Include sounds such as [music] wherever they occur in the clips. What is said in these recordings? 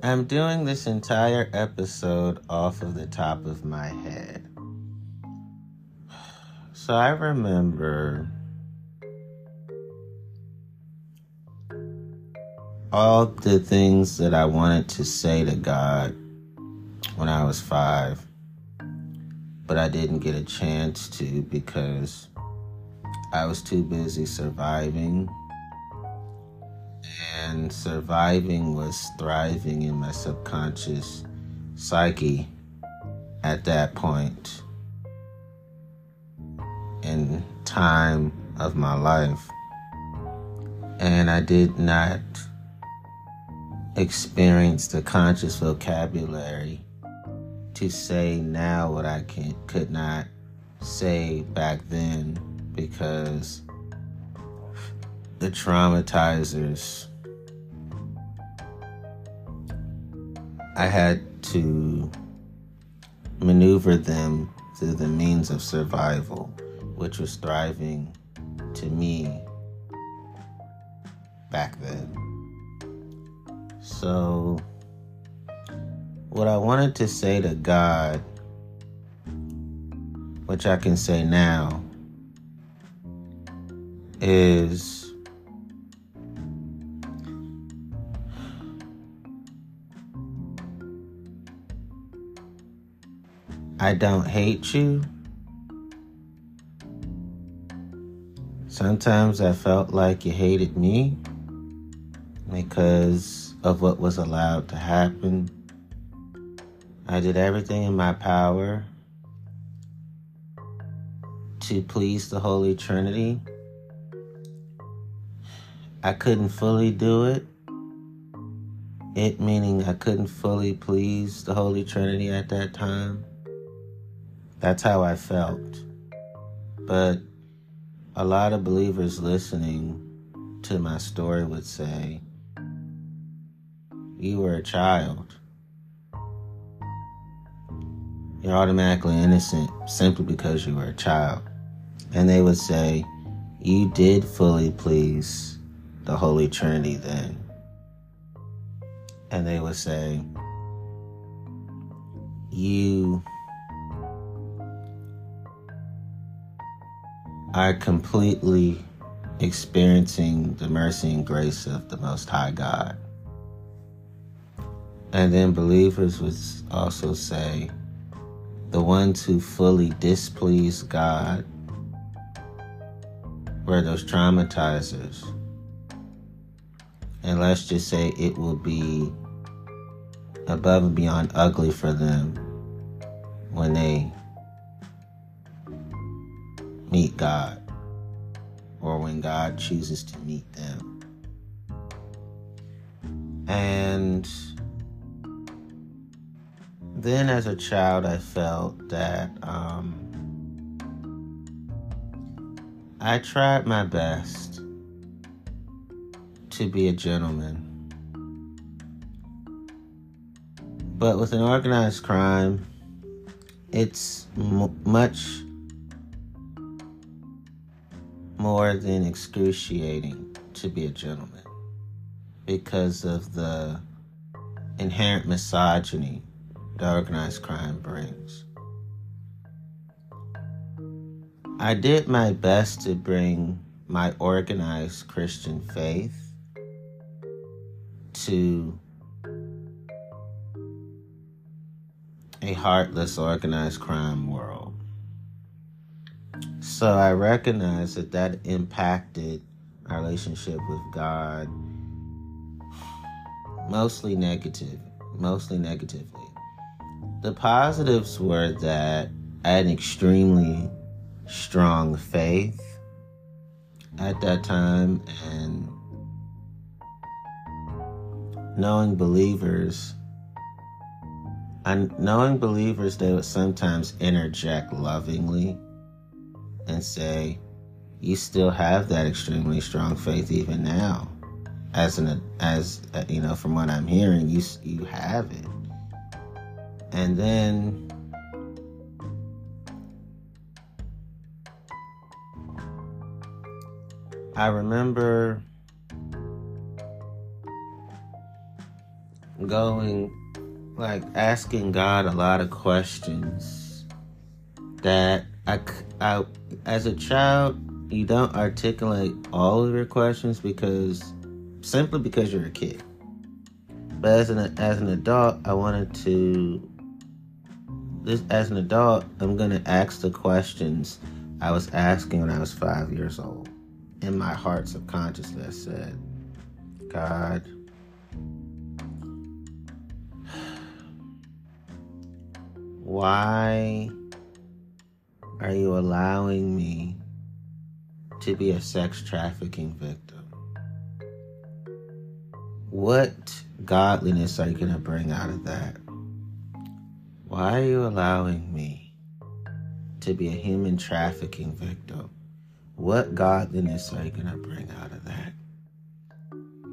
I'm doing this entire episode off of the top of my head. [sighs] So I remember all the things that I wanted to say to God when I was five, but I didn't get a chance to because I was too busy surviving. And surviving was thriving in my subconscious psyche at that point in time of my life. And I did not experience the conscious vocabulary to say now what I can could not say back then because the traumatizers I had to maneuver them through the means of survival, which was thriving to me back then. So, what I wanted to say to God, which I can say now, is I don't hate you. Sometimes I felt like you hated me because of what was allowed to happen. I did everything in my power to please the Holy Trinity. I couldn't fully do it. It meaning I couldn't fully please the Holy Trinity at that time. That's how I felt. But a lot of believers listening to my story would say, You were a child. You're automatically innocent simply because you were a child. And they would say, You did fully please the Holy Trinity then. And they would say, You are completely experiencing the mercy and grace of the Most High God. And then believers would also say, the ones who fully displease God were those traumatizers. And let's just say it will be above and beyond ugly for them when they meet God or when God chooses to meet them. And then as a child, I felt that um, I tried my best to be a gentleman. But with an organized crime, it's m- much more than excruciating to be a gentleman because of the inherent misogyny that organized crime brings. I did my best to bring my organized Christian faith to a heartless organized crime world. So I recognize that that impacted our relationship with God mostly negative, mostly negatively. The positives were that I had an extremely strong faith at that time and knowing believers and knowing believers they would sometimes interject lovingly and say you still have that extremely strong faith even now. As an as uh, you know from what i'm hearing you you have it. And then I remember going, like asking God a lot of questions that I, I, as a child, you don't articulate all of your questions because simply because you're a kid. But as an as an adult, I wanted to this as an adult, I'm gonna ask the questions I was asking when I was five years old. In my heart subconsciously I said, God, why are you allowing me to be a sex trafficking victim? What godliness are you going to bring out of that? Why are you allowing me to be a human trafficking victim? What godliness are you going to bring out of that?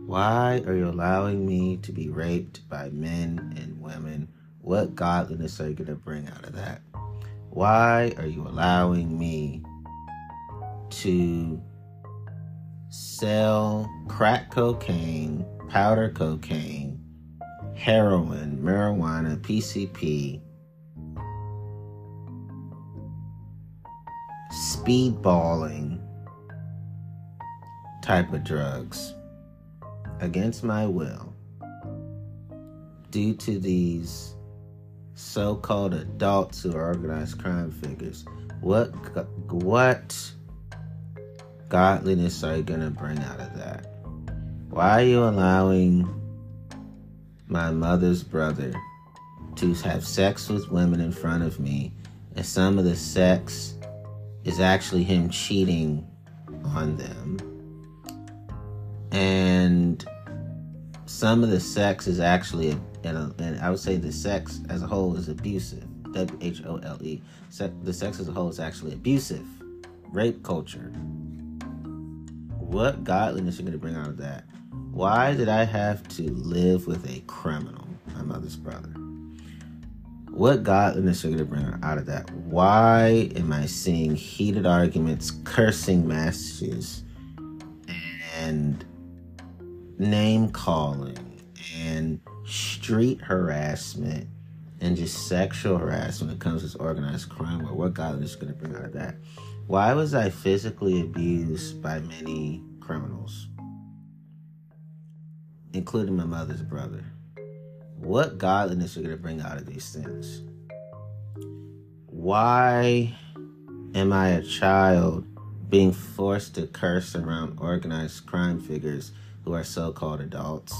Why are you allowing me to be raped by men and women? What godliness are you going to bring out of that? Why are you allowing me to sell crack cocaine, powder cocaine, heroin, marijuana, PCP, speedballing type of drugs against my will due to these so-called adults who are organized crime figures. What what godliness are you gonna bring out of that? Why are you allowing my mother's brother to have sex with women in front of me, and some of the sex is actually him cheating on them, and some of the sex is actually and, uh, and I would say the sex as a whole is abusive. W H O L E. The sex as a whole is actually abusive. Rape culture. What godliness are you going to bring out of that? Why did I have to live with a criminal, my mother's brother? What godliness are you going to bring out of that? Why am I seeing heated arguments, cursing messages, and name calling and street harassment and just sexual harassment when it comes to organized crime what godliness is going to bring out of that. Why was I physically abused by many criminals, including my mother's brother? What godliness are going to bring out of these things? Why am I a child being forced to curse around organized crime figures who are so called adults?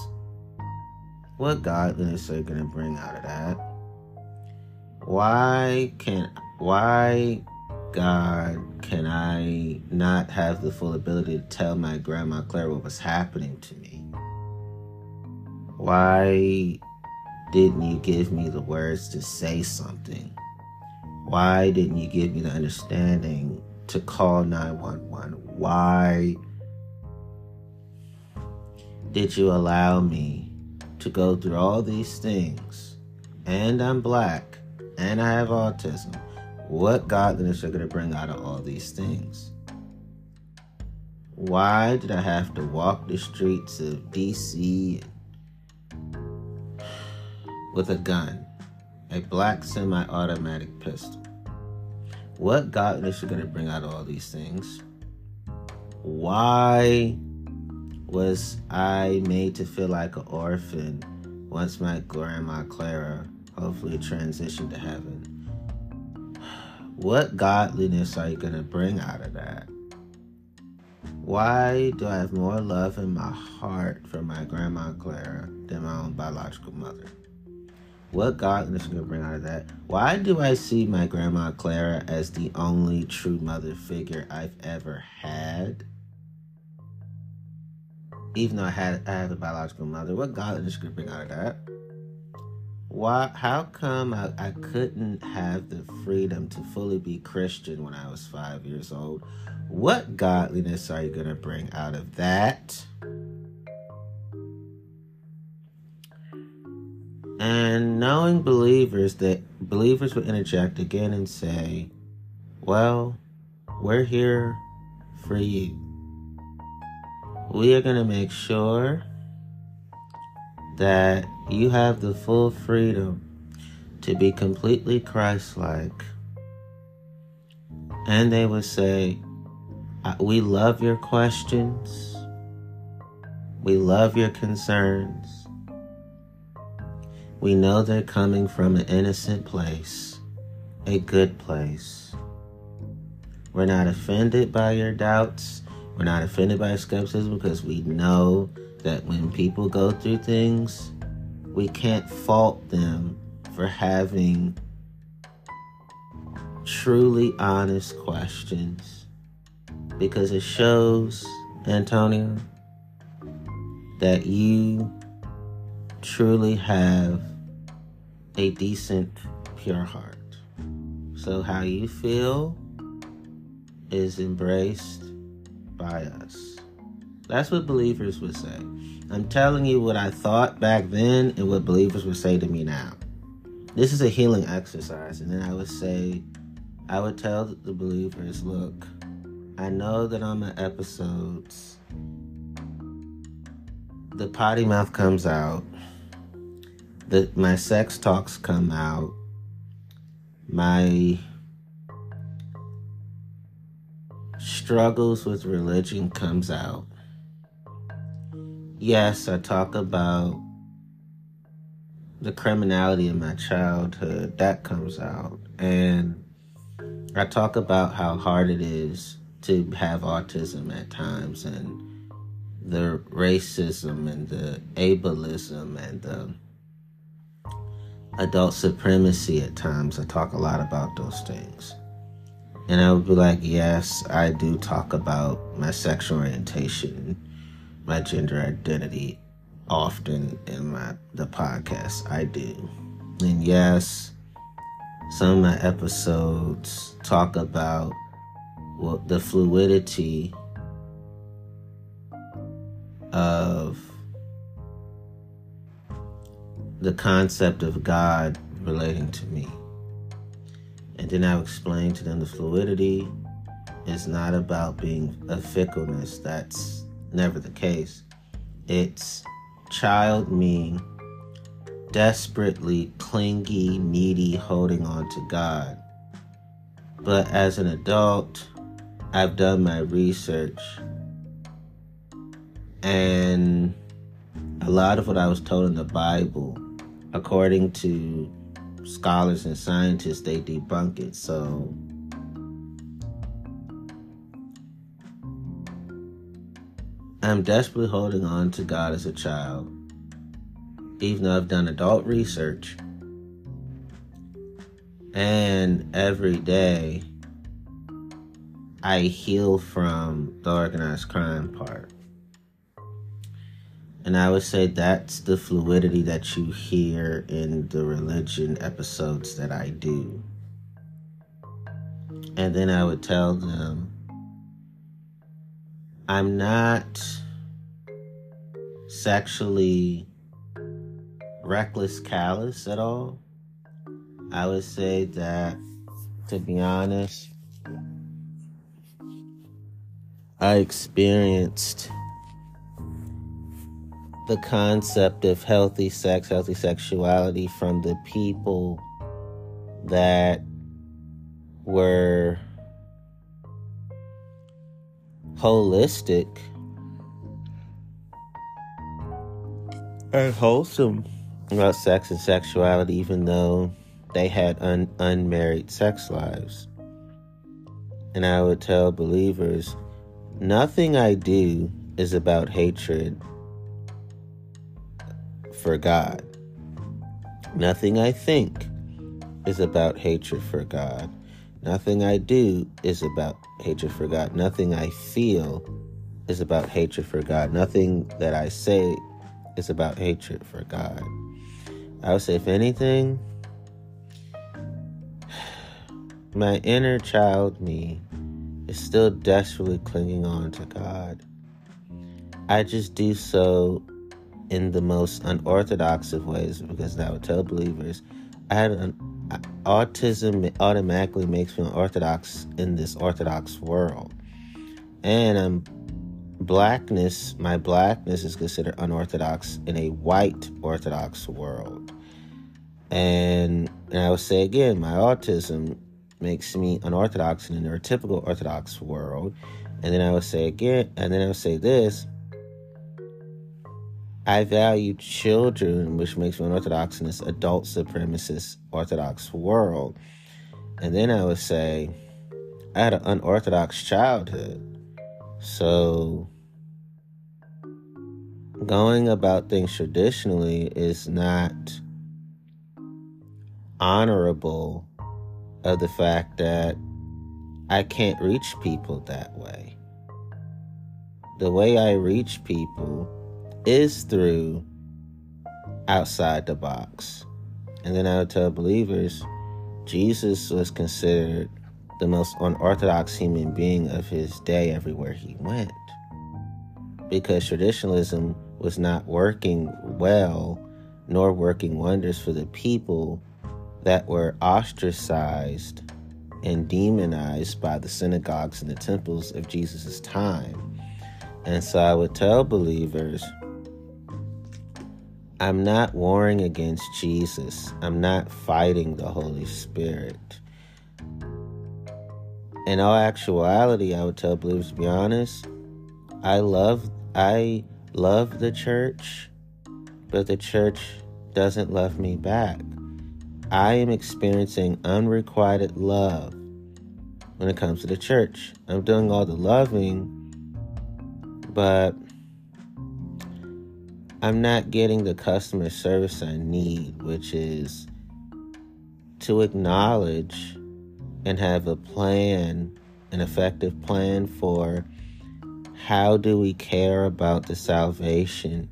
What godliness are you to bring out of that? Why can why God can I not have the full ability to tell my grandma Claire what was happening to me? Why didn't you give me the words to say something? Why didn't you give me the understanding to call 911? Why did you allow me to go through all these things, and I'm black, and I have autism, what godliness are going to bring out of all these things? Why did I have to walk the streets of DC with a gun, a black semi automatic pistol? What godliness are going to bring out of all these things? Why was I made to feel like an orphan once my grandma Clara hopefully transitioned to heaven. What godliness are you going to bring out of that? Why do I have more love in my heart for my grandma Clara than my own biological mother? What godliness are you going to bring out of that? Why do I see my grandma Clara as the only true mother figure I've ever had? Even though I had I have a biological mother. What godliness could bring out of that? Why? How come I, I couldn't have the freedom to fully be Christian when I was five years old? What godliness are you going to bring out of that? And knowing believers that believers would interject again and say, Well, we're here for you we are going to make sure that You have the full freedom to be completely Christ like. And they would say, We love your questions. We love your concerns. We know they're coming from an innocent place, a good place. We're not offended by your doubts. We're not offended by skepticism because we know that when people go through things, we can't fault them for having truly honest questions because it shows, Antonio, that you truly have a decent, pure heart. So, how you feel is embraced by us. That's what believers would say. I'm telling you what I thought back then and what believers would say to me now. This is a healing exercise. And then I would say, I would tell the believers, look, I know that on my episodes, the potty mouth comes out, that my sex talks come out, my struggles with religion comes out yes, I talk about the criminality in my childhood. That comes out. And I talk about how hard it is to have autism at times and the racism and the ableism and the adult supremacy at times. I talk a lot about those things. And I would be like, yes, I do talk about my sexual orientation my gender identity often in my the podcast I do. And yes, some of my episodes talk about well, the fluidity of the concept of God relating to me. And then I'll explain to them the fluidity is not about being a fickleness. That's never the case. It's child me desperately clingy, needy, holding on to God. But as an adult, I've done my research and a lot of what I was told in the Bible, according to scholars and scientists, they debunk it. So I'm desperately holding on to God as a child, even though I've done adult research. And every day, I heal from the organized crime part. And I would say that's the fluidity that you hear in the religion episodes that I do. And then I would tell them I'm not sexually reckless, callous at all. I would say that, to be honest, I experienced the concept of healthy sex, healthy sexuality from the people that were holistic and wholesome about sex and sexuality, even though they had un- unmarried sex lives. And I would tell believers nothing I do is about hatred for God. Nothing I think is about hatred for God. Nothing I do is about hatred for God. Nothing I feel is about hatred for God. Nothing that I say is about hatred for God. I would say, if anything, [sighs] my inner child me is still desperately clinging on to God. I just do so in the most unorthodox of ways because I would tell believers I had an autism automatically makes me unorthodox in this orthodox world. And I'm blackness, my blackness is considered unorthodox in a white Orthodox world. And, and I would say again, my autism makes me unorthodox in a neurotypical Orthodox world. And then I would say again, and then I would say this I value children, which makes me unorthodox in this adult supremacist Orthodox world. And then I would say, I had an unorthodox childhood. So, going about things traditionally is not honorable of the fact that I can't reach people that way. The way I reach people is through outside the box. And then I would tell believers Jesus was considered the most unorthodox human being of his day everywhere he went. Because traditionalism was not working well nor working wonders for the people that were ostracized and demonized by the synagogues and the temples of Jesus' time. And so I would tell believers I'm not warring against Jesus, I'm not fighting the Holy Spirit. In all actuality, I would tell believers to be honest, I love I love the church, but the church doesn't love me back. I am experiencing unrequited love when it comes to the church. I'm doing all the loving, but I'm not getting the customer service I need, which is to acknowledge and have a plan, an effective plan for how do we care about the salvation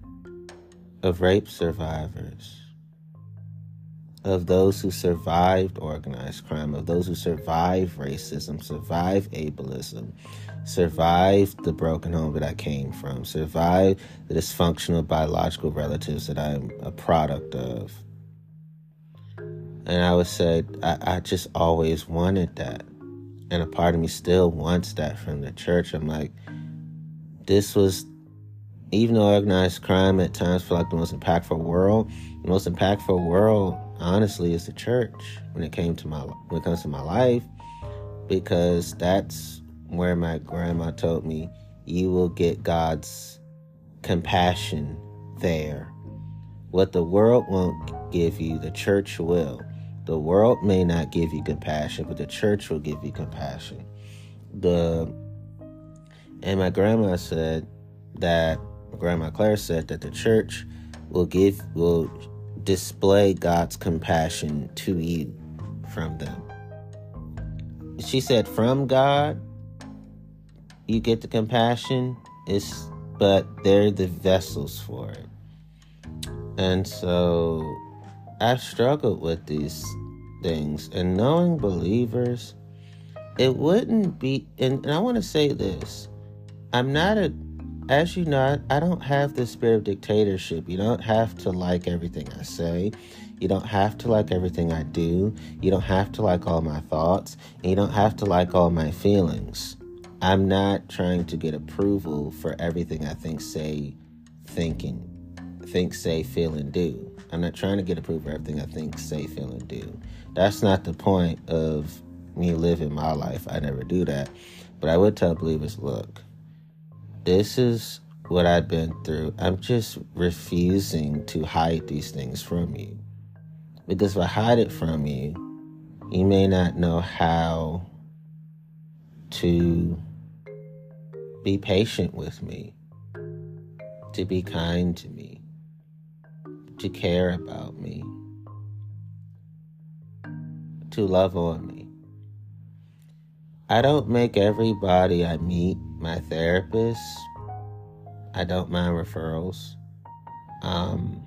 of rape survivors of those who survived organized crime, of those who survived racism, survived ableism, survived the broken home that I came from, survived the dysfunctional biological relatives that I'm a product of. And I would say, I, I just always wanted that. And a part of me still wants that from the church. I'm like, this was, even though organized crime at times felt like the most impactful world, the most impactful world honestly is the church when it came to my when it comes to my life because that's where my grandma told me you will get God's compassion there. What the world won't give you, the church will. The world may not give you compassion, but the church will give you compassion. The and my grandma said that grandma Claire said that the church will give will display God's compassion to you from them. She said, from God, you get the compassion, it's, but they're the vessels for it. And so I've struggled with these things and knowing believers, it wouldn't be, and, and I want to say this I'm not a as you know, I don't have the spirit of dictatorship. You don't have to like everything I say. You don't have to like everything I do. You don't have to like all my thoughts. And you don't have to like all my feelings. I'm not trying to get approval for everything I think, say, thinking, think, say, feel, and do. I'm not trying to get approval for everything I think, say, feel, and do. That's not the point of me living my life. I never do that. But I would tell believers look, this is what I've been through. I'm just refusing to hide these things from you. Because if I hide it from you, you may not know how to be patient with me, to be kind to me, to care about me, to love on me. I don't make everybody I meet my therapist. I don't mind referrals. Um,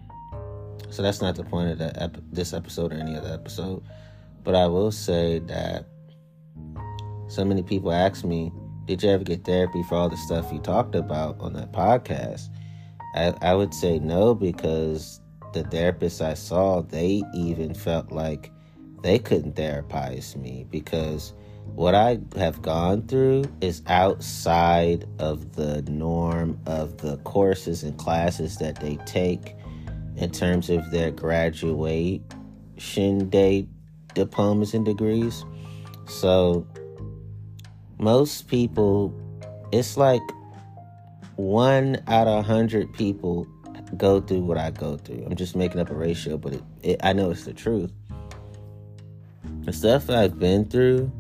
so that's not the point of the ep- this episode or any other episode. But I will say that so many people ask me, "Did you ever get therapy for all the stuff you talked about on that podcast?" I, I would say no because the therapists I saw, they even felt like they couldn't therapize me because what I have gone through is outside of the norm of the courses and classes that they take in terms of their graduation day diplomas and degrees. So, most people, it's like one out of a hundred people go through what I go through. I'm just making up a ratio, but it, it, I know it's the truth. The stuff I've been through,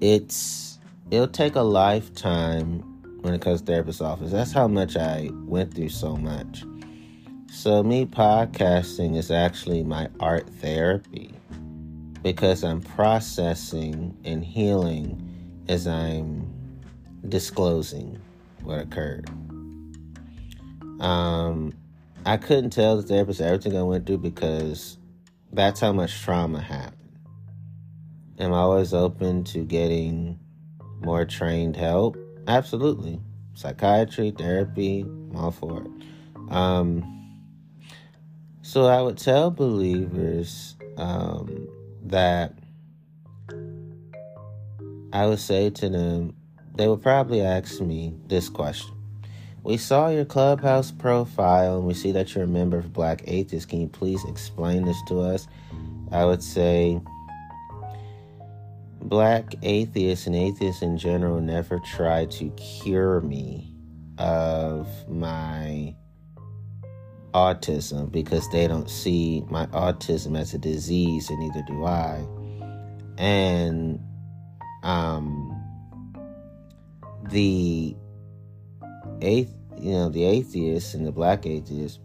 it's it'll take a lifetime when it comes to therapist's office. That's how much I went through so much. So me podcasting is actually my art therapy because I'm processing and healing as I'm disclosing what occurred. Um, I couldn't tell the therapist everything I went through because that's how much trauma happened. Am I always open to getting more trained help? Absolutely. Psychiatry, therapy, I'm all for it. Um, so I would tell believers um, that I would say to them, they would probably ask me this question. We saw your clubhouse profile and we see that you're a member of Black Atheists. Can you please explain this to us? I would say Black atheists and atheists in general never try to cure me of my autism because they don't see my autism as a disease and neither do I. And um the ath you know the atheists and the black atheists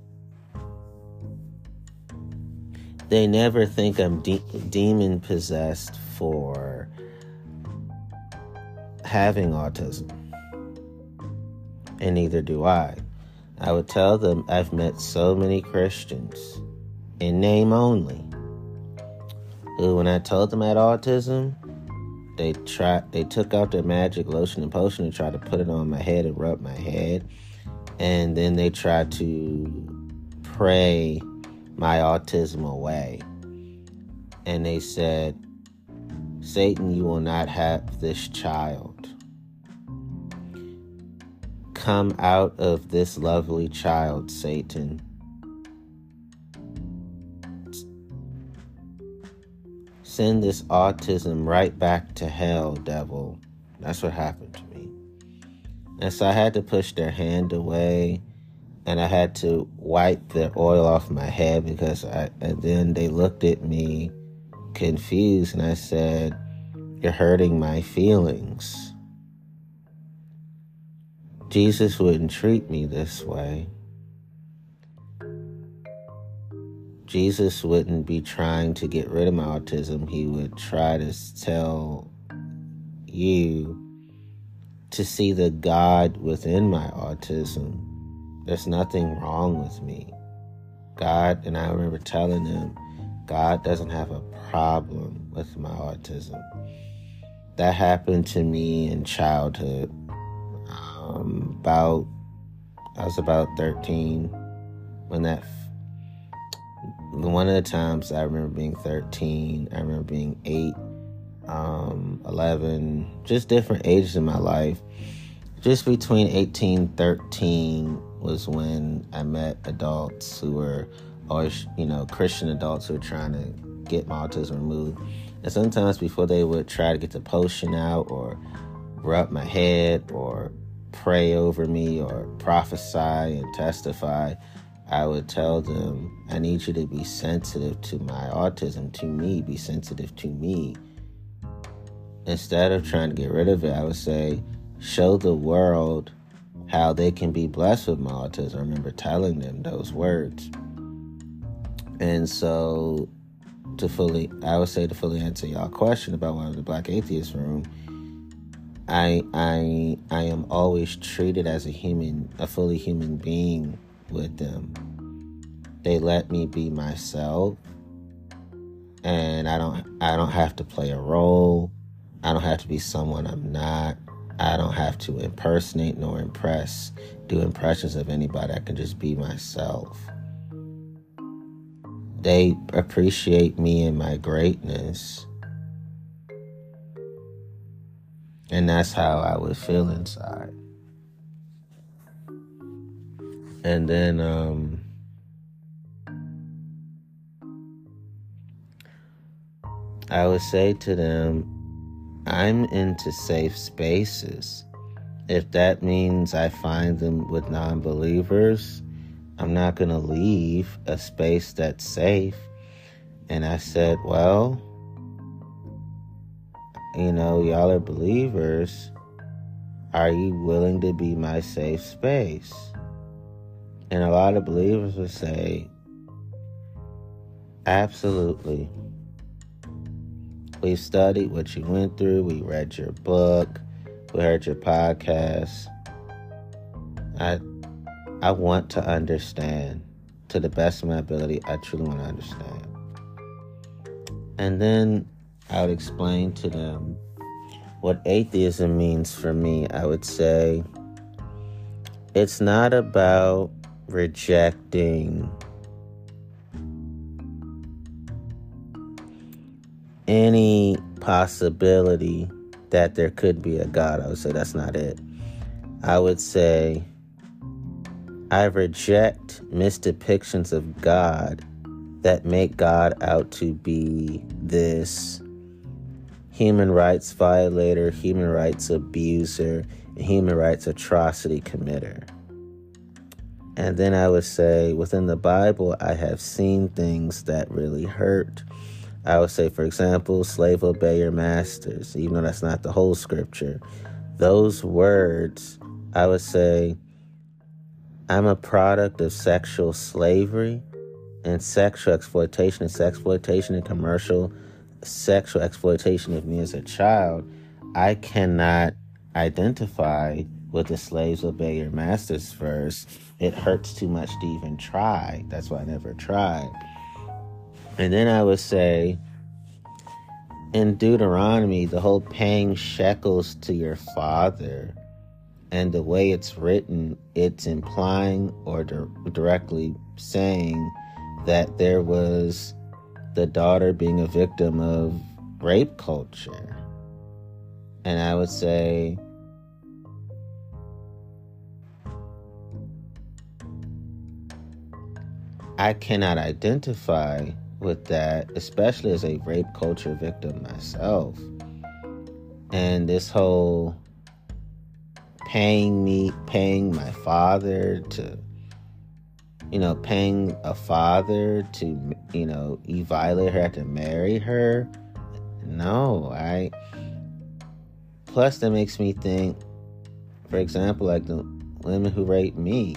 they never think I'm de- demon possessed for having autism. And neither do I. I would tell them I've met so many Christians in name only who when I told them I had autism they tried they took out their magic lotion and potion and tried to put it on my head and rub my head. And then they tried to pray my autism away and they said satan you will not have this child come out of this lovely child satan Send this autism right back to hell, devil. That's what happened to me. And so I had to push their hand away and I had to wipe the oil off my head because I, and then they looked at me confused and I said, You're hurting my feelings. Jesus wouldn't treat me this way. Jesus wouldn't be trying to get rid of my autism. He would try to tell you to see the God within my autism. There's nothing wrong with me. God, and I remember telling him, God doesn't have a problem with my autism. That happened to me in childhood. Um, about, I was about 13 when that one of the times I remember being 13, I remember being 8, um, 11, just different ages in my life. Just between 18 13 was when I met adults who were, or, you know, Christian adults who were trying to get my autism removed. And sometimes before they would try to get the potion out or rub my head or pray over me or prophesy and testify, I would tell them, I need you to be sensitive to my autism, to me, be sensitive to me. Instead of trying to get rid of it, I would say, show the world how they can be blessed with my autism. I remember telling them those words. And so, to fully, I would say to fully answer y'all question about why the Black Atheist Room, I, I, I am always treated as a human, a fully human being with them. They let me be myself and I don't I don't have to play a role. I don't have to be someone I'm not. I don't have to impersonate nor impress, do impressions of anybody. I can just be myself. They appreciate me and my greatness. And that's how I would feel inside. And then, um, I would say to them, I'm into safe spaces. If that means I find them with non believers, I'm not going to leave a space that's safe. And I said, Well, you know, y'all are believers. Are you willing to be my safe space? And a lot of believers would say, Absolutely. We studied what you went through. We read your book. We heard your podcast. I I want to understand to the best of my ability. I truly want to understand. And then I would explain to them what atheism means for me. I would say it's not about rejecting any possibility that there could be a God. I would say that's not it. I would say I reject misdepictions of God that make God out to be this human rights violator, human rights abuser, human rights atrocity committer. And then I would say within the Bible, I have seen things that really hurt I would say, for example, slave obey your masters, even though that's not the whole scripture. Those words, I would say, I'm a product of sexual slavery and sexual exploitation and exploitation and commercial sexual exploitation of me as a child. I cannot identify with the slaves obey your masters verse. It hurts too much to even try. That's why I never tried. And then I would say in Deuteronomy, the whole paying shekels to your father and the way it's written, it's implying or di- directly saying that there was the daughter being a victim of rape culture. And I would say, I cannot identify with that, especially as a rape culture victim myself. And this whole paying me, paying my father to, you know, paying a father to, you know, you violate her, to marry her. No, I. Plus, that makes me think, for example, like the women who raped me,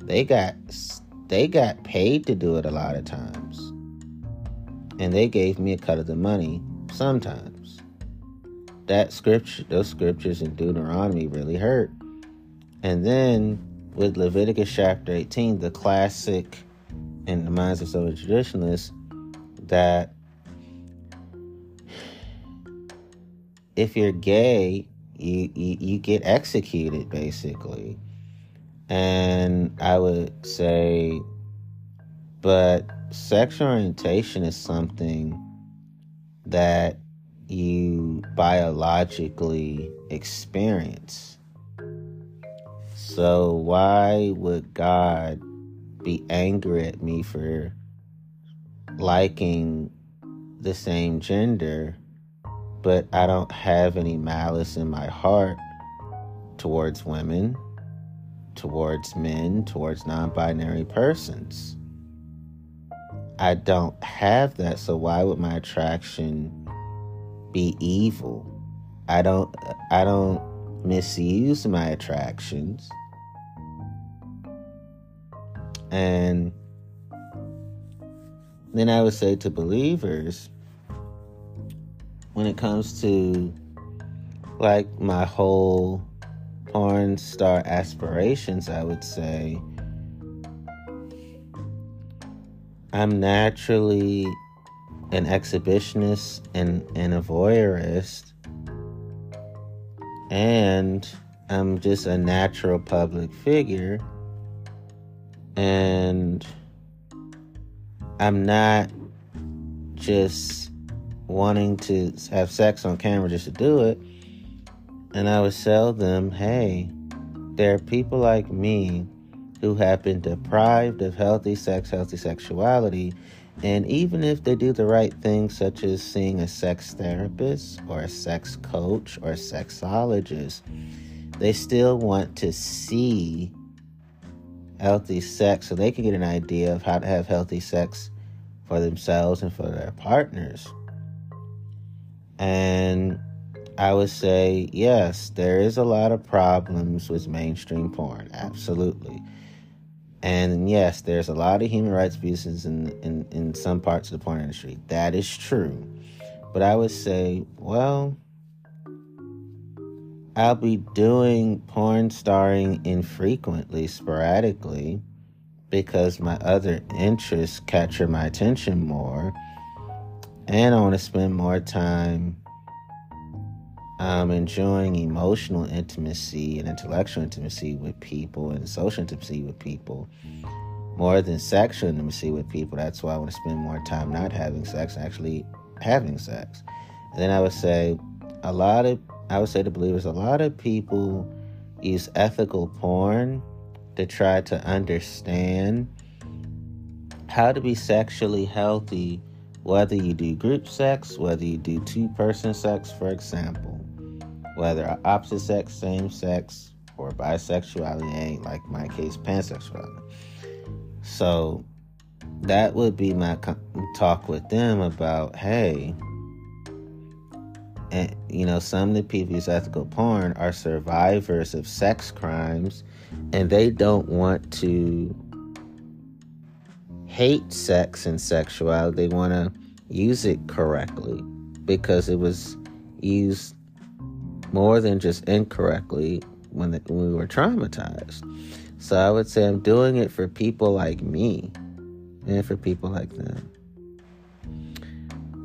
they got they got paid to do it a lot of times. And they gave me a cut of the money sometimes. That scripture, those scriptures in Deuteronomy really hurt. And then with Leviticus chapter 18, the classic in the minds of some traditionalists, that if you're gay, you, you, you get executed basically. And I would say, but sexual orientation is something that you biologically experience. So, why would God be angry at me for liking the same gender, but I don't have any malice in my heart towards women? Towards men, towards non binary persons. I don't have that, so why would my attraction be evil? I don't I don't misuse my attractions. And then I would say to believers, when it comes to like my whole porn star aspirations, I would say I'm naturally an exhibitionist and, and a voyeurist, and I'm just a natural public figure, and I'm not just wanting to have sex on camera just to do it. And I would tell them, hey, there are people like me who have been deprived of healthy sex, healthy sexuality. And even if they do the right things, such as seeing a sex therapist or a sex coach or a sexologist, they still want to see healthy sex so they can get an idea of how to have healthy sex for themselves and for their partners. And I would say, yes, there is a lot of problems with mainstream porn. Absolutely. And yes, there's a lot of human rights abuses in, in, in some parts of the porn industry. That is true. But I would say, well, I'll be doing porn starring infrequently, sporadically, because my other interests capture my attention more. And I want to spend more time um, enjoying emotional intimacy and intellectual intimacy with people and social intimacy with people more than sexual intimacy with people. That's why I want to spend more time not having sex, actually having sex. And then I would say a lot of I would say to believers, a lot of people use ethical porn to try to understand how to be sexually healthy, whether you do group sex, whether you do two person sex, for example, whether opposite sex, same sex, or bisexuality, ain't like my case, pansexuality. So that would be my talk with them about hey, and you know some of the people use ethical porn are survivors of sex crimes and they don't want to hate sex and sexuality they want to use it correctly because it was used more than just incorrectly when, the, when we were traumatized. So i would say i'm doing it for people like me and for people like them.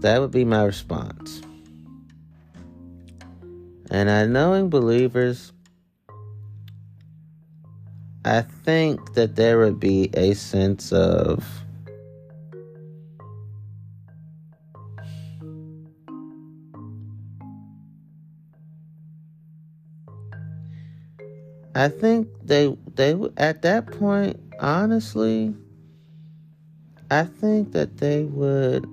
That would be my response. And I knowing believers, I think that there would be a sense of I think they they at that point honestly I think that they would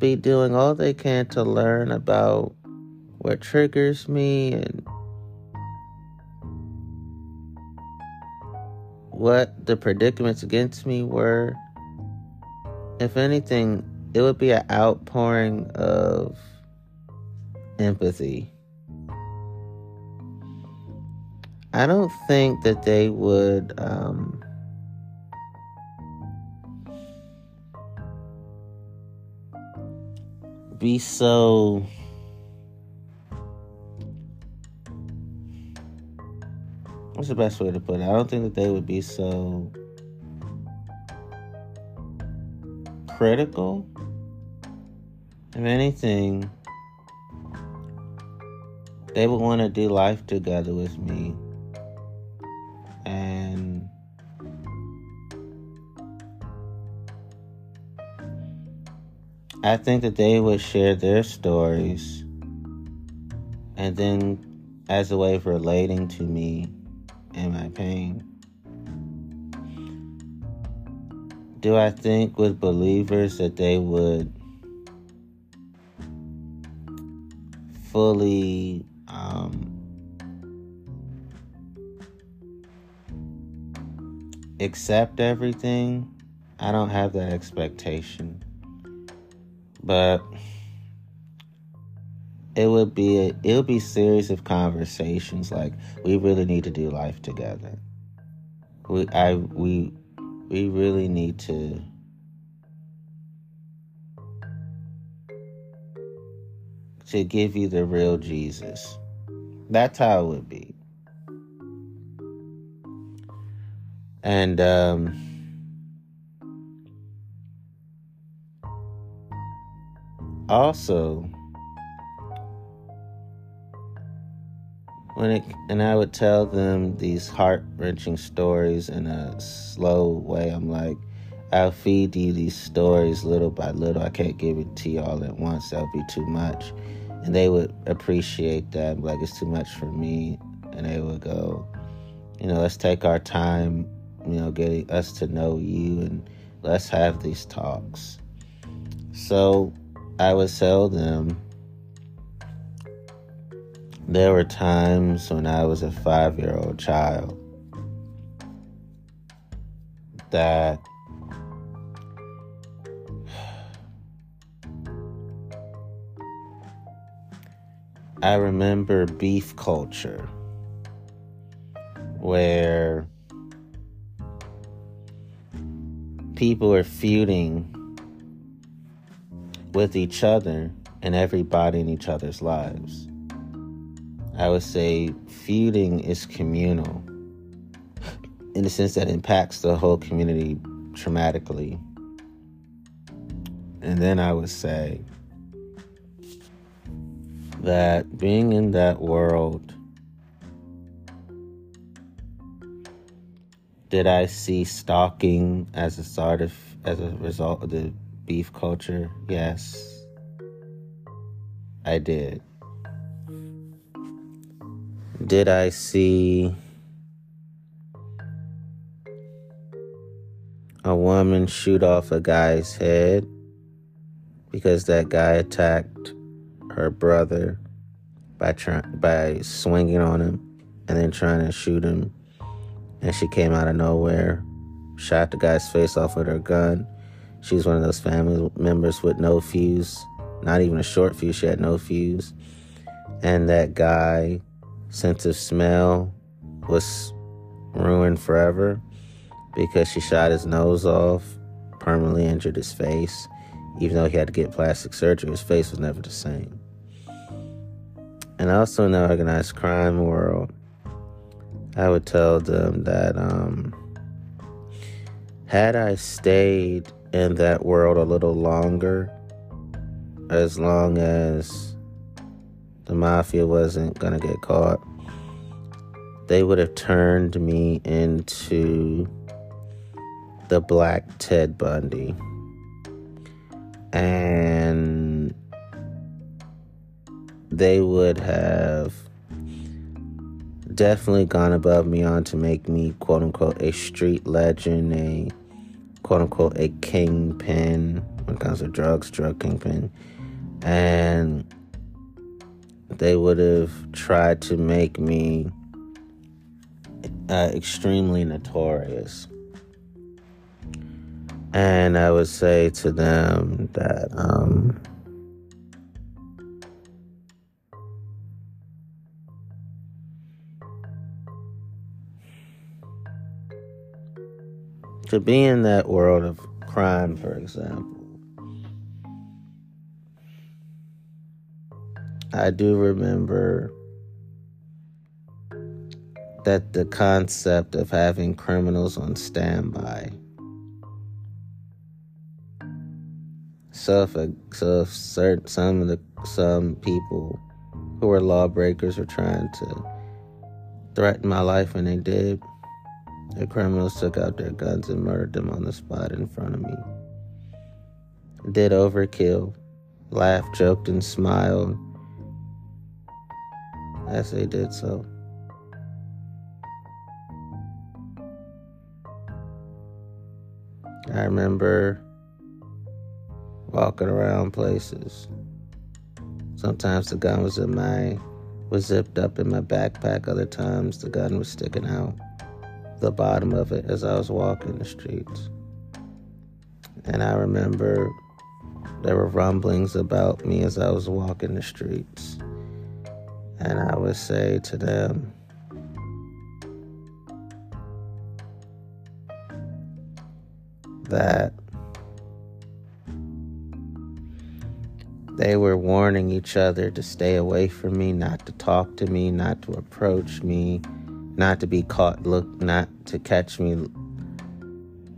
be doing all they can to learn about what triggers me and what the predicaments against me were. If anything, it would be an outpouring of empathy. I don't think that they would um, be so what's the best way to put it? I don't think that they would be so critical. If anything, they would want to do life together with me. And I think that they would share their stories and then as a way of relating to me and my pain. Do I think with believers that they would fully um, accept everything? I don't have that expectation. But it would be a, it would be series of conversations like we really need to do life together. We I we we really need to to give you the real Jesus. That's how it would be. And um also when it and I would tell them these heart wrenching stories in a slow way. I'm like, I'll feed you these stories little by little. I can't give it to you all at once. That'll be too much. And they would appreciate that. Like, it's too much for me. And they would go, you know, let's take our time, you know, getting us to know you and let's have these talks. So I would tell them there were times when I was a five year old child that I remember beef culture where people are feuding with each other and everybody in each other's lives. I would say feuding is communal in the sense that it impacts the whole community traumatically. And then I would say that being in that world, did I see stalking as a sort of as a result of the beef culture? Yes, I did. Did I see a woman shoot off a guy's head because that guy attacked her brother by trying by swinging on him and then trying to shoot him and she came out of nowhere shot the guy's face off with her gun she was one of those family members with no fuse not even a short fuse she had no fuse and that guy sense of smell was ruined forever because she shot his nose off, permanently injured his face. Even though he had to get plastic surgery, his face was never the same. And also in the organized crime world, I would tell them that um, had I stayed in that world a little longer, as long as the mafia wasn't going to get caught, they would have turned me into the black Ted Bundy. And they would have definitely gone above me on to make me quote unquote a street legend, a quote unquote a kingpin when it comes to drugs, drug kingpin. And they would have tried to make me uh, extremely notorious. And I would say to them that, um, to be in that world of crime, for example, I do remember that the concept of having criminals on standby. So if, a, so if certain, some of the some people who were lawbreakers were trying to threaten my life, and they did, the criminals took out their guns and murdered them on the spot in front of me. Did overkill, laughed, joked, and smiled as they did so. I remember walking around places. Sometimes the gun was in my was zipped up in my backpack. Other times the gun was sticking out the bottom of it as I was walking the streets. And I remember there were rumblings about me as I was walking the streets. And I would say to them, that they were warning each other to stay away from me, not to talk to me, not to approach me, not to be caught look not to catch me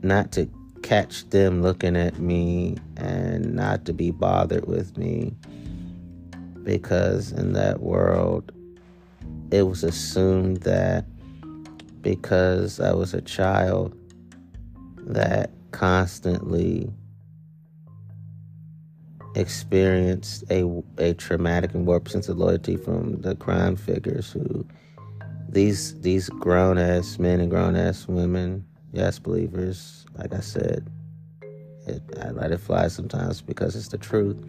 not to catch them looking at me and not to be bothered with me. Because in that world, it was assumed that because I was a child, that constantly experienced a, a traumatic and warped sense of loyalty from the crime figures who these these grown ass men and grown ass women, yes, believers, like I said, it, I let it fly sometimes because it's the truth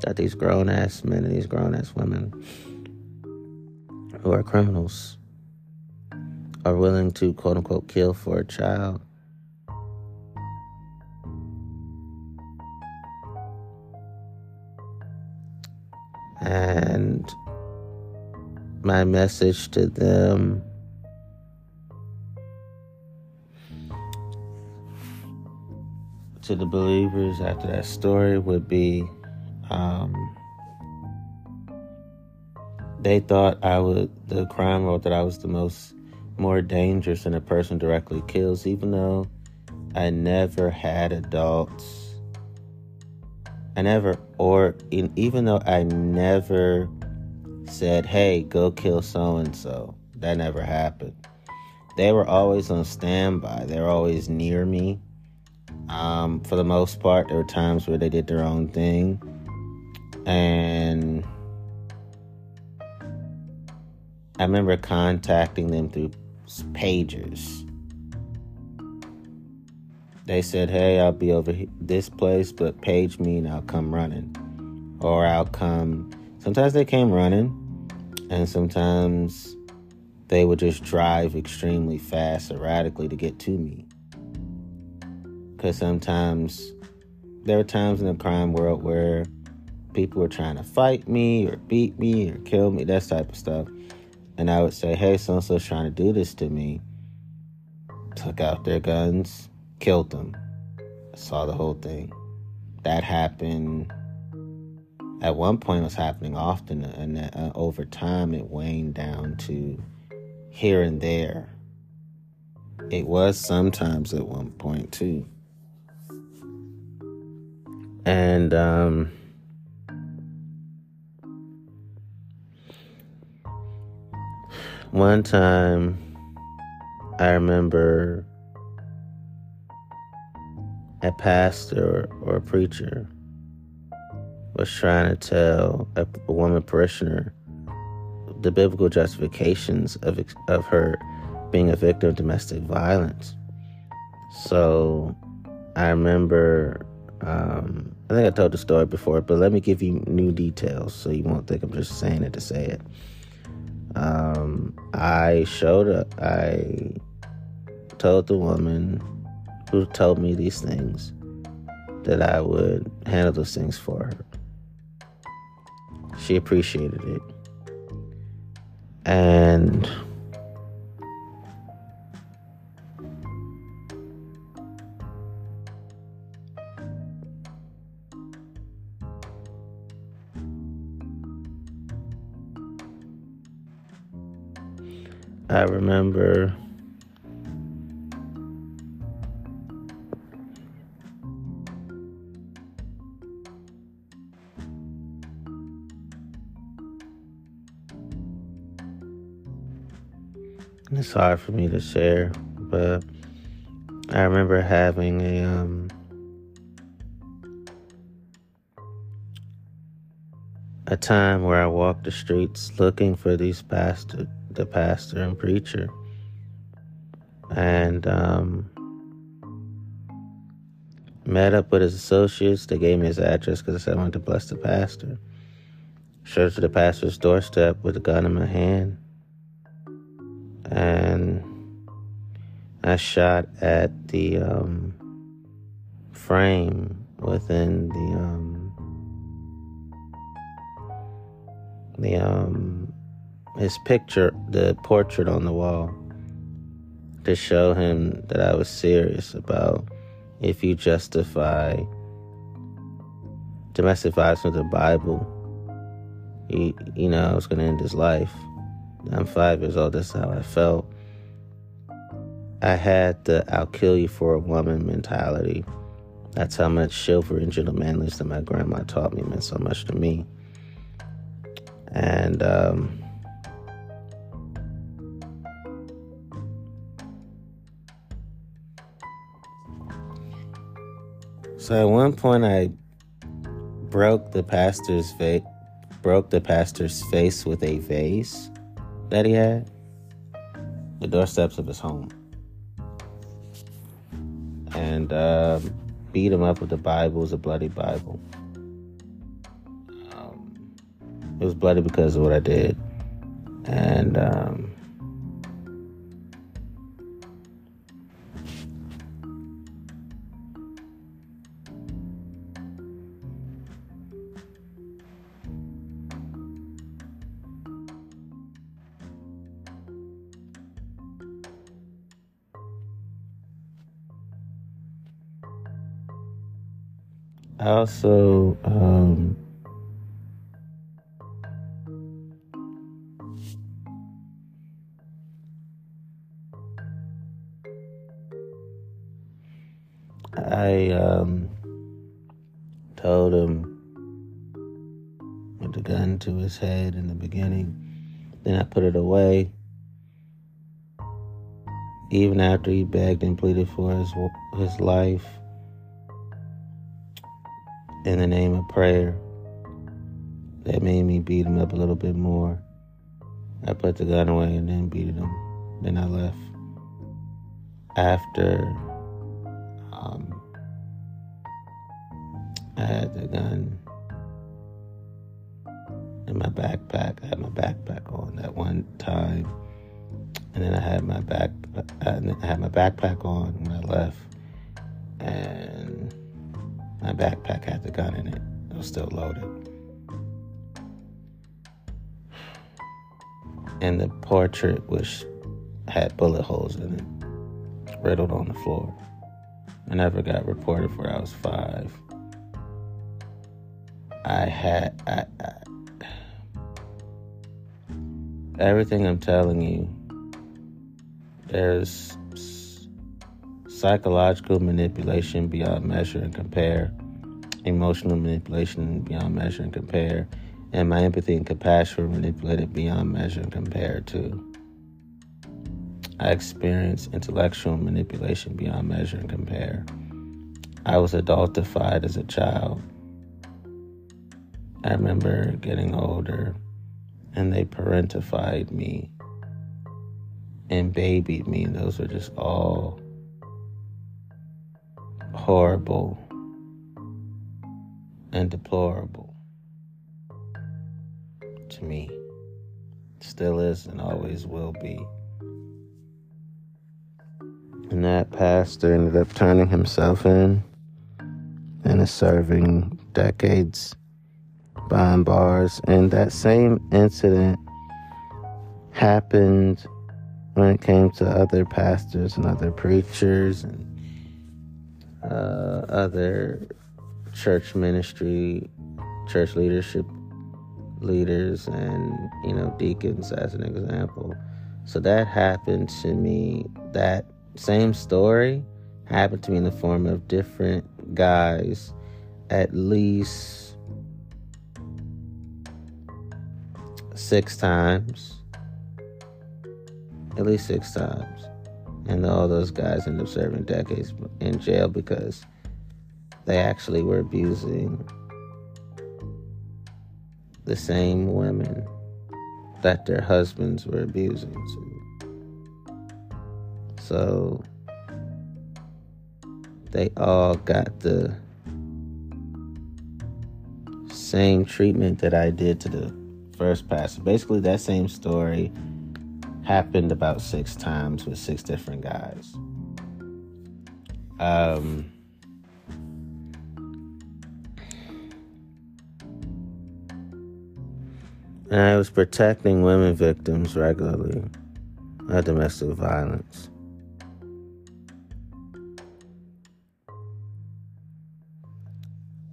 that these grown ass men and these grown ass women who are criminals are willing to quote unquote kill for a child. And my message to them to the believers after that story would be um, they thought I would the crime wrote that I was the most more dangerous than a person directly kills, even though I never had adults. I never, or in, even though I never said, hey, go kill so and so. That never happened. They were always on standby, they were always near me. Um, for the most part, there were times where they did their own thing. And I remember contacting them through pagers. They said, "Hey, I'll be over this place, but page me and I'll come running." Or I'll come. Sometimes they came running, and sometimes they would just drive extremely fast, erratically to get to me. Because sometimes there are times in the crime world where people were trying to fight me or beat me or kill me, that type of stuff and I would say, hey, so and so's trying to do this to me. Took out their guns, killed them. I saw the whole thing. That happened. At one point, it was happening often, and uh, over time, it waned down to here and there. It was sometimes at one point too. And um, One time, I remember a pastor or a preacher was trying to tell a, a woman parishioner the biblical justifications of of her being a victim of domestic violence. So I remember, um, I think I told the story before, but let me give you new details so you won't think I'm just saying it to say it um, I showed up. I told the woman who told me these things that I would handle those things for her. She appreciated it. And I remember it's hard for me to share, but I remember having a um, a time where I walked the streets looking for these pastor, the pastor and preacher. And um, met up with his associates. They gave me his address because I said I wanted to bless the pastor. Showed to the pastor's doorstep with a gun in my hand. And I shot at the um, frame within the um, the um, his picture, the portrait on the wall, to show him that I was serious about if you justify domestic violence with the Bible, you, you know, I was going to end his life. I'm five years old, that's how I felt. I had the I'll kill you for a woman mentality. That's how much chivalry and gentlemanliness that my grandma taught me meant so much to me. And, um, So at one point, I broke the pastor's face, broke the pastor's face with a vase that he had, the doorsteps of his home, and um, beat him up with the Bible. It was a bloody Bible. Um, it was bloody because of what I did, and. Um, I also um, I um, told him with the gun to his head in the beginning. Then I put it away. Even after he begged and pleaded for his his life in the name of prayer. That made me beat him up a little bit more. I put the gun away and then beat him. Then I left. After um, I had the gun in my backpack. I had my backpack on that one time, and then I had my back. I had my backpack on when I left, and my backpack had the gun in it. It was still loaded. And the portrait which had bullet holes in it, riddled on the floor. I never got reported for I was five. I had I, I, everything I'm telling you. There's psychological manipulation beyond measure and compare, emotional manipulation beyond measure and compare, and my empathy and compassion were manipulated beyond measure and compare too. I experienced intellectual manipulation beyond measure and compare. I was adultified as a child. I remember getting older and they parentified me and babied me. Those were just all horrible and deplorable to me. Still is and always will be. And that pastor ended up turning himself in and is serving decades behind bars. And that same incident happened when it came to other pastors and other preachers and uh, other church ministry, church leadership leaders, and you know deacons as an example. So that happened to me. That same story happened to me in the form of different guys, at least six times. At least six times and all those guys end up serving decades in jail because they actually were abusing the same women that their husbands were abusing. So they all got the same treatment that I did to the first pastor. Basically, that same story happened about six times with six different guys. Um, and I was protecting women victims regularly of domestic violence.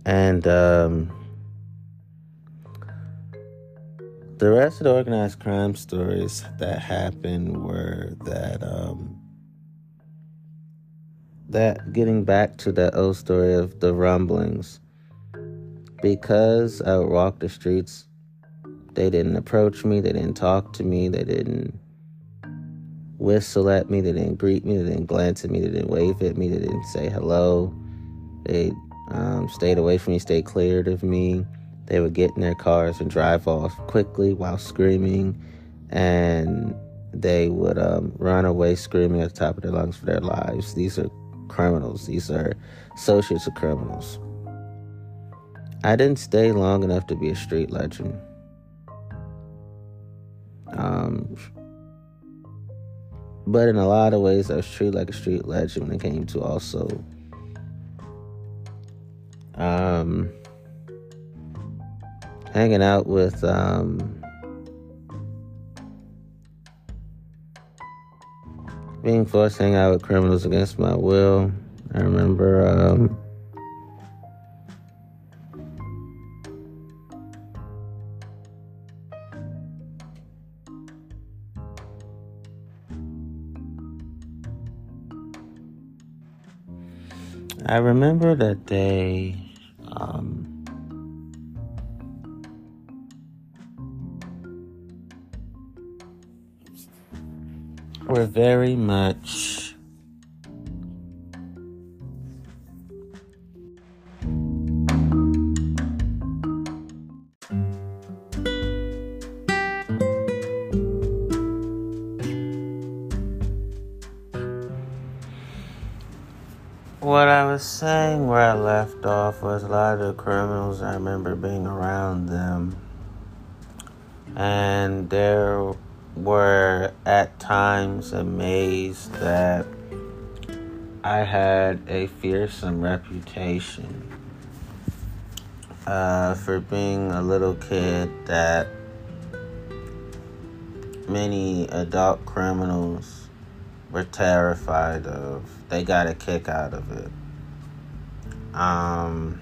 And um, the rest of the organized crime stories that happened were that um, that getting back to that old story of the rumblings because I would walk the streets they didn't approach me they didn't talk to me they didn't whistle at me they didn't greet me they didn't glance at me they didn't wave at me they didn't say hello they um, stayed away from me, stayed cleared of me. They would get in their cars and drive off quickly while screaming, and they would um, run away screaming at the top of their lungs for their lives. These are criminals, these are associates of criminals. I didn't stay long enough to be a street legend. Um, but in a lot of ways, I was treated like a street legend when it came to also um, hanging out with um, being forced to hang out with criminals against my will. I remember um, I remember that they um, were very much What I was saying where I left off was a lot of the criminals, I remember being around them. And there were at times amazed that I had a fearsome reputation uh, for being a little kid that many adult criminals were terrified of. They got a kick out of it. Um,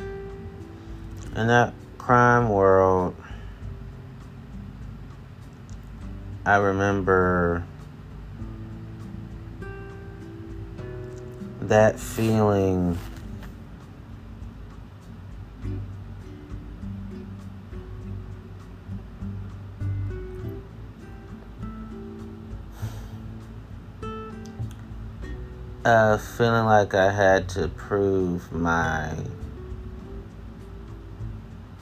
in that crime world, I remember that feeling uh, feeling like I had to prove my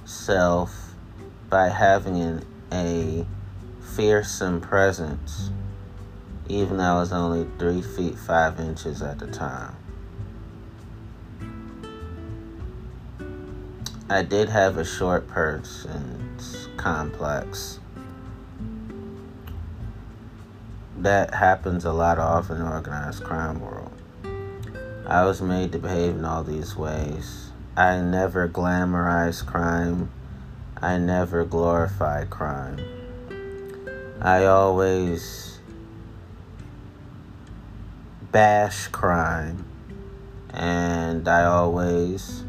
self by having an, a fearsome presence, even though I was only three feet five inches at the time. I did have a short person's complex. That happens a lot often in the organized crime world. I was made to behave in all these ways. I never glamorized crime. I never glorified crime. I always bash crime. And I always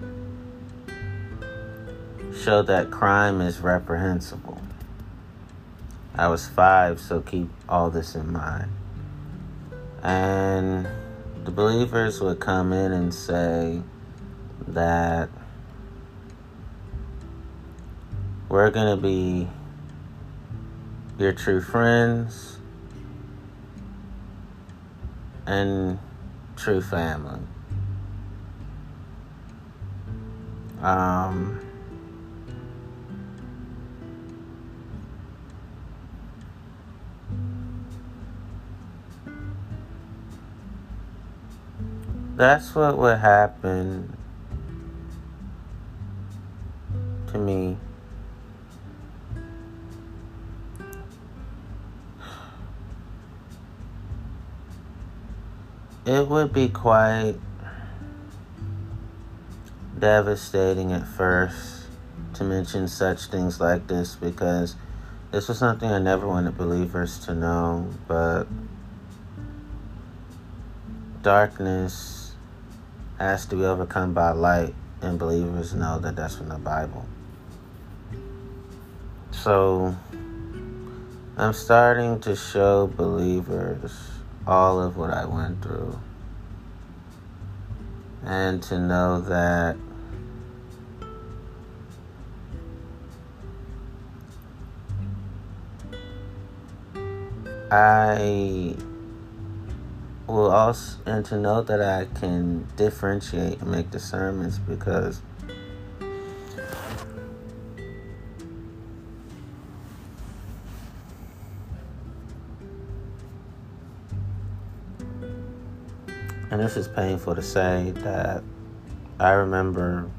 show that crime is reprehensible. I was five, so keep all this in mind. And the believers would come in and say that we're going to be your true friends and true family. Um, that's what would happen to me It would be quite devastating at first to mention such things like this because this was something I never wanted believers to know, but darkness has to be overcome by light, and believers know that that's from the Bible. So I'm starting to show believers all of what I went through. And to know that I will also and to know that I can differentiate and make discernments because and this is painful to say that I remember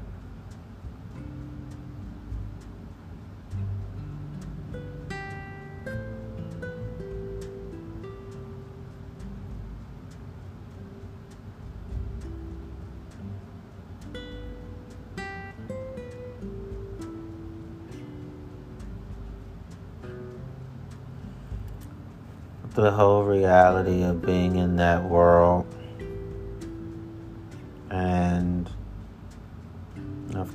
the whole reality of being in that world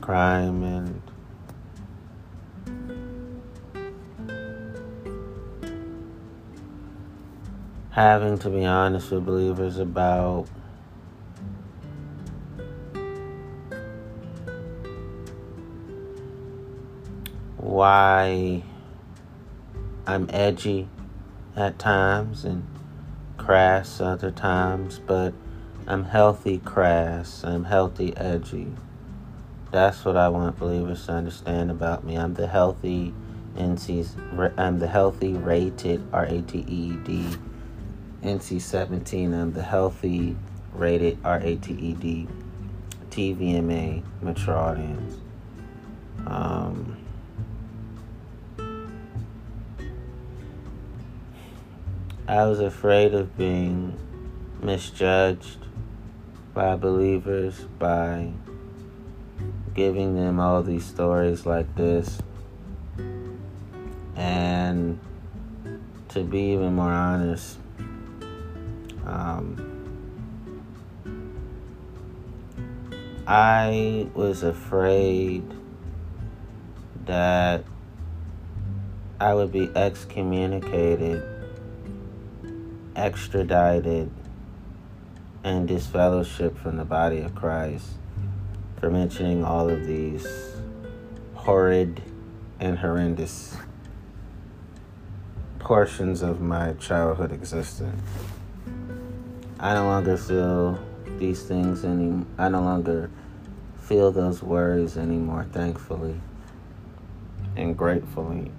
crime and having to be honest with believers about why I'm edgy at times and crass other times, but I'm healthy crass. I'm healthy edgy. That's what I want believers to understand about me. I'm the healthy NC. I'm the healthy rated R A T E D NC 17. I'm the healthy rated R A T E D TVMA mature audience. Um, I was afraid of being misjudged by believers by giving them all these stories like this. And to be even more honest, um, I was afraid that I would be excommunicated extradited and disfellowshipped from the body of Christ for mentioning all of these horrid and horrendous portions of my childhood existence. I no longer feel these things any I no longer feel those worries anymore, thankfully and gratefully.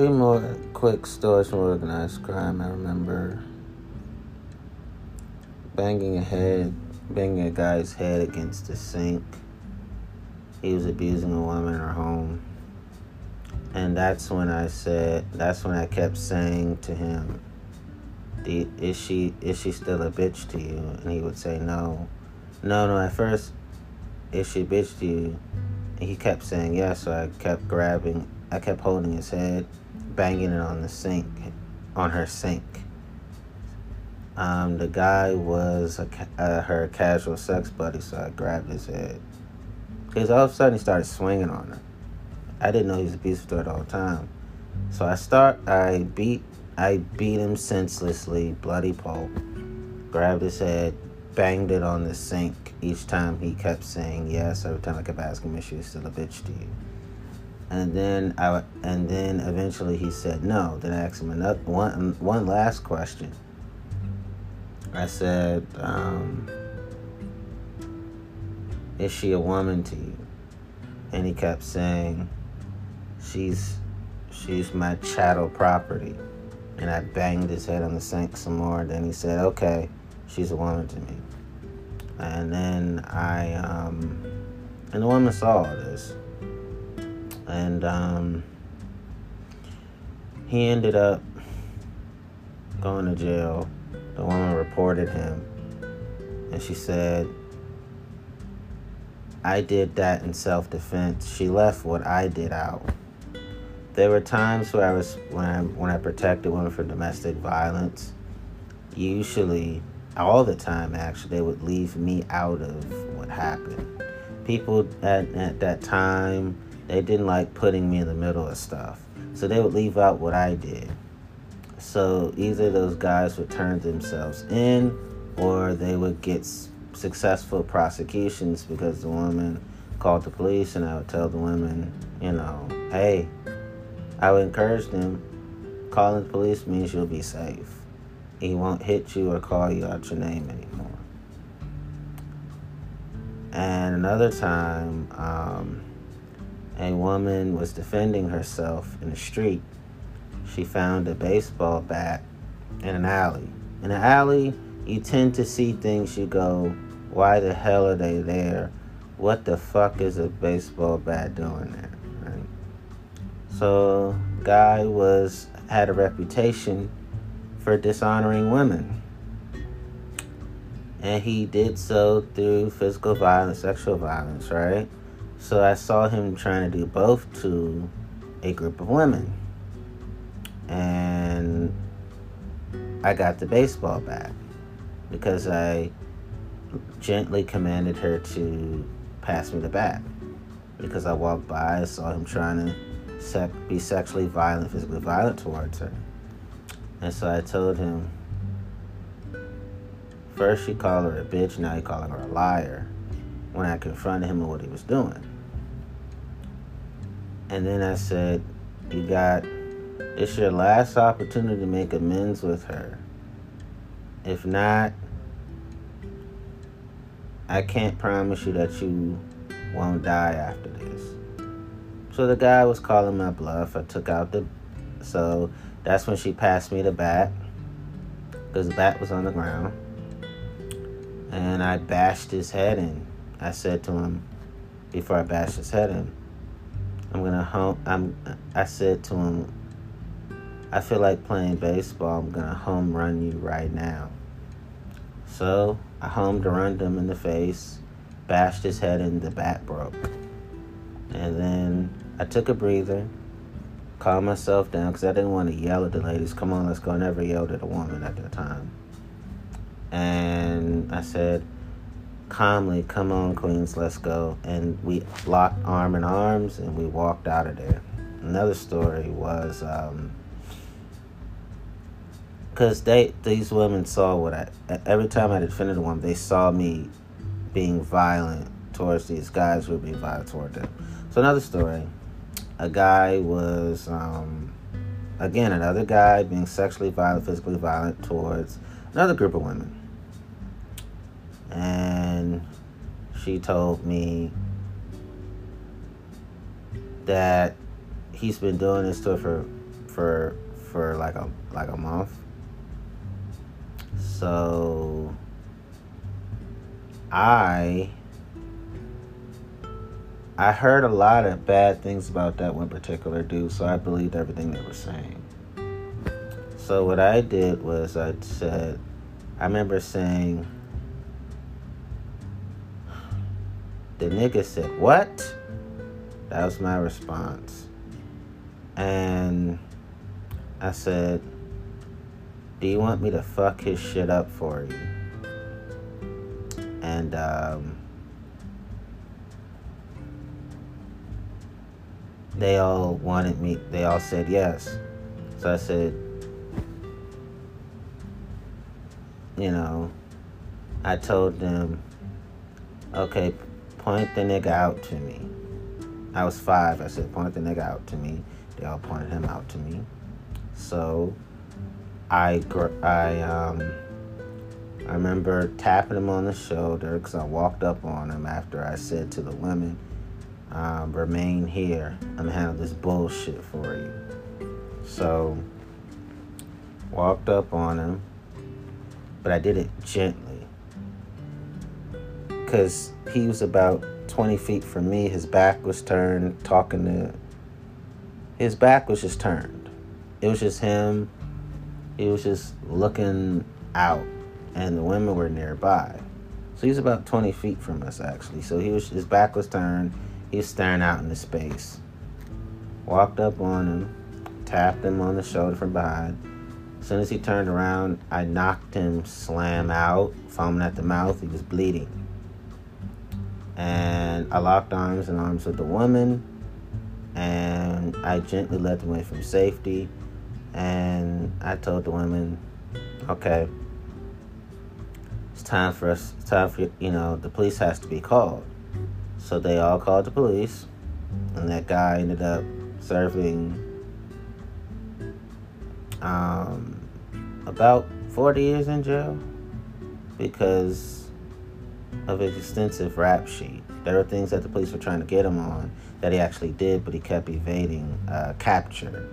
Three more quick stories from organized crime. I remember banging a head, banging a guy's head against the sink. He was abusing a woman in her home. And that's when I said, that's when I kept saying to him, is she is she still a bitch to you? And he would say no. No, no, at first, is she bitch to you? And he kept saying yes, so I kept grabbing, I kept holding his head banging it on the sink, on her sink. Um, the guy was a, uh, her casual sex buddy, so I grabbed his head. Because all of a sudden he started swinging on her. I didn't know he was abusive to her the time. So I start, I beat, I beat him senselessly, bloody pulp. Grabbed his head, banged it on the sink. Each time he kept saying yes. Every time I kept asking him if she still a bitch to you and then I and then eventually he said no. Then I asked him another one one last question. I said, um, "Is she a woman to you?" And he kept saying, "She's she's my chattel property." And I banged his head on the sink some more. Then he said, "Okay, she's a woman to me." And then I um, and the woman saw all this and um, he ended up going to jail. The woman reported him, and she said, I did that in self defense. She left what I did out. There were times where I was when I when I protected women from domestic violence. Usually, all the time actually, they would leave me out of what happened. People at, at that time they didn't like putting me in the middle of stuff. So they would leave out what I did. So either those guys would turn themselves in or they would get successful prosecutions because the woman called the police and I would tell the women, you know, hey, I would encourage them. Calling the police means you'll be safe. He won't hit you or call you out your name anymore. And another time, um, a woman was defending herself in the street. She found a baseball bat in an alley. In an alley, you tend to see things you go, why the hell are they there? What the fuck is a baseball bat doing there? So, guy was had a reputation for dishonoring women and he did so through physical violence, sexual violence, right? So I saw him trying to do both to a group of women. And I got the baseball bat because I gently commanded her to pass me the bat. Because I walked by, I saw him trying to sec- be sexually violent, physically violent towards her. And so I told him, First, he called her a bitch, now he calling her a liar when I confronted him on what he was doing. And then I said, You got, it's your last opportunity to make amends with her. If not, I can't promise you that you won't die after this. So the guy was calling my bluff. I took out the. So that's when she passed me the bat. Because the bat was on the ground and I bashed his head in. I said to him before I bashed his head in, I'm gonna home. I'm. I said to him, I feel like playing baseball. I'm gonna home run you right now. So I home run him in the face, bashed his head in. The bat broke, and then I took a breather, calmed myself down because I didn't want to yell at the ladies. Come on, let's go. I never yelled at a woman at that time. And I said, calmly, come on, Queens, let's go. And we locked arm in arms and we walked out of there. Another story was because um, they these women saw what I every time I defended one, they saw me being violent towards these guys who were being violent toward them. So another story, a guy was um, again another guy being sexually violent, physically violent towards another group of women and she told me that he's been doing this to her for for for like a like a month. So I I heard a lot of bad things about that one particular dude, so I believed everything they were saying. So what I did was I said I remember saying The nigga said, What? That was my response. And I said, Do you want me to fuck his shit up for you? And, um, they all wanted me, they all said yes. So I said, you know, I told them, okay, point the nigga out to me. I was five. I said, point the nigga out to me. They all pointed him out to me. So I, I, um, I remember tapping him on the shoulder because I walked up on him after I said to the women, um, remain here. I'm gonna handle this bullshit for you. So, walked up on him, but I did it gently because he was about 20 feet from me. His back was turned, talking to. His back was just turned. It was just him. He was just looking out, and the women were nearby. So he's about 20 feet from us, actually. So he was his back was turned. He was staring out into space. Walked up on him, tapped him on the shoulder from behind. As soon as he turned around, I knocked him slam out, foaming at the mouth. He was bleeding and I locked arms and arms with the woman, and I gently led them away from safety. And I told the women, okay, it's time for us, it's time for, you know, the police has to be called. So they all called the police, and that guy ended up serving um, about 40 years in jail because of extensive rap sheet. There were things that the police were trying to get him on that he actually did, but he kept evading uh, capture.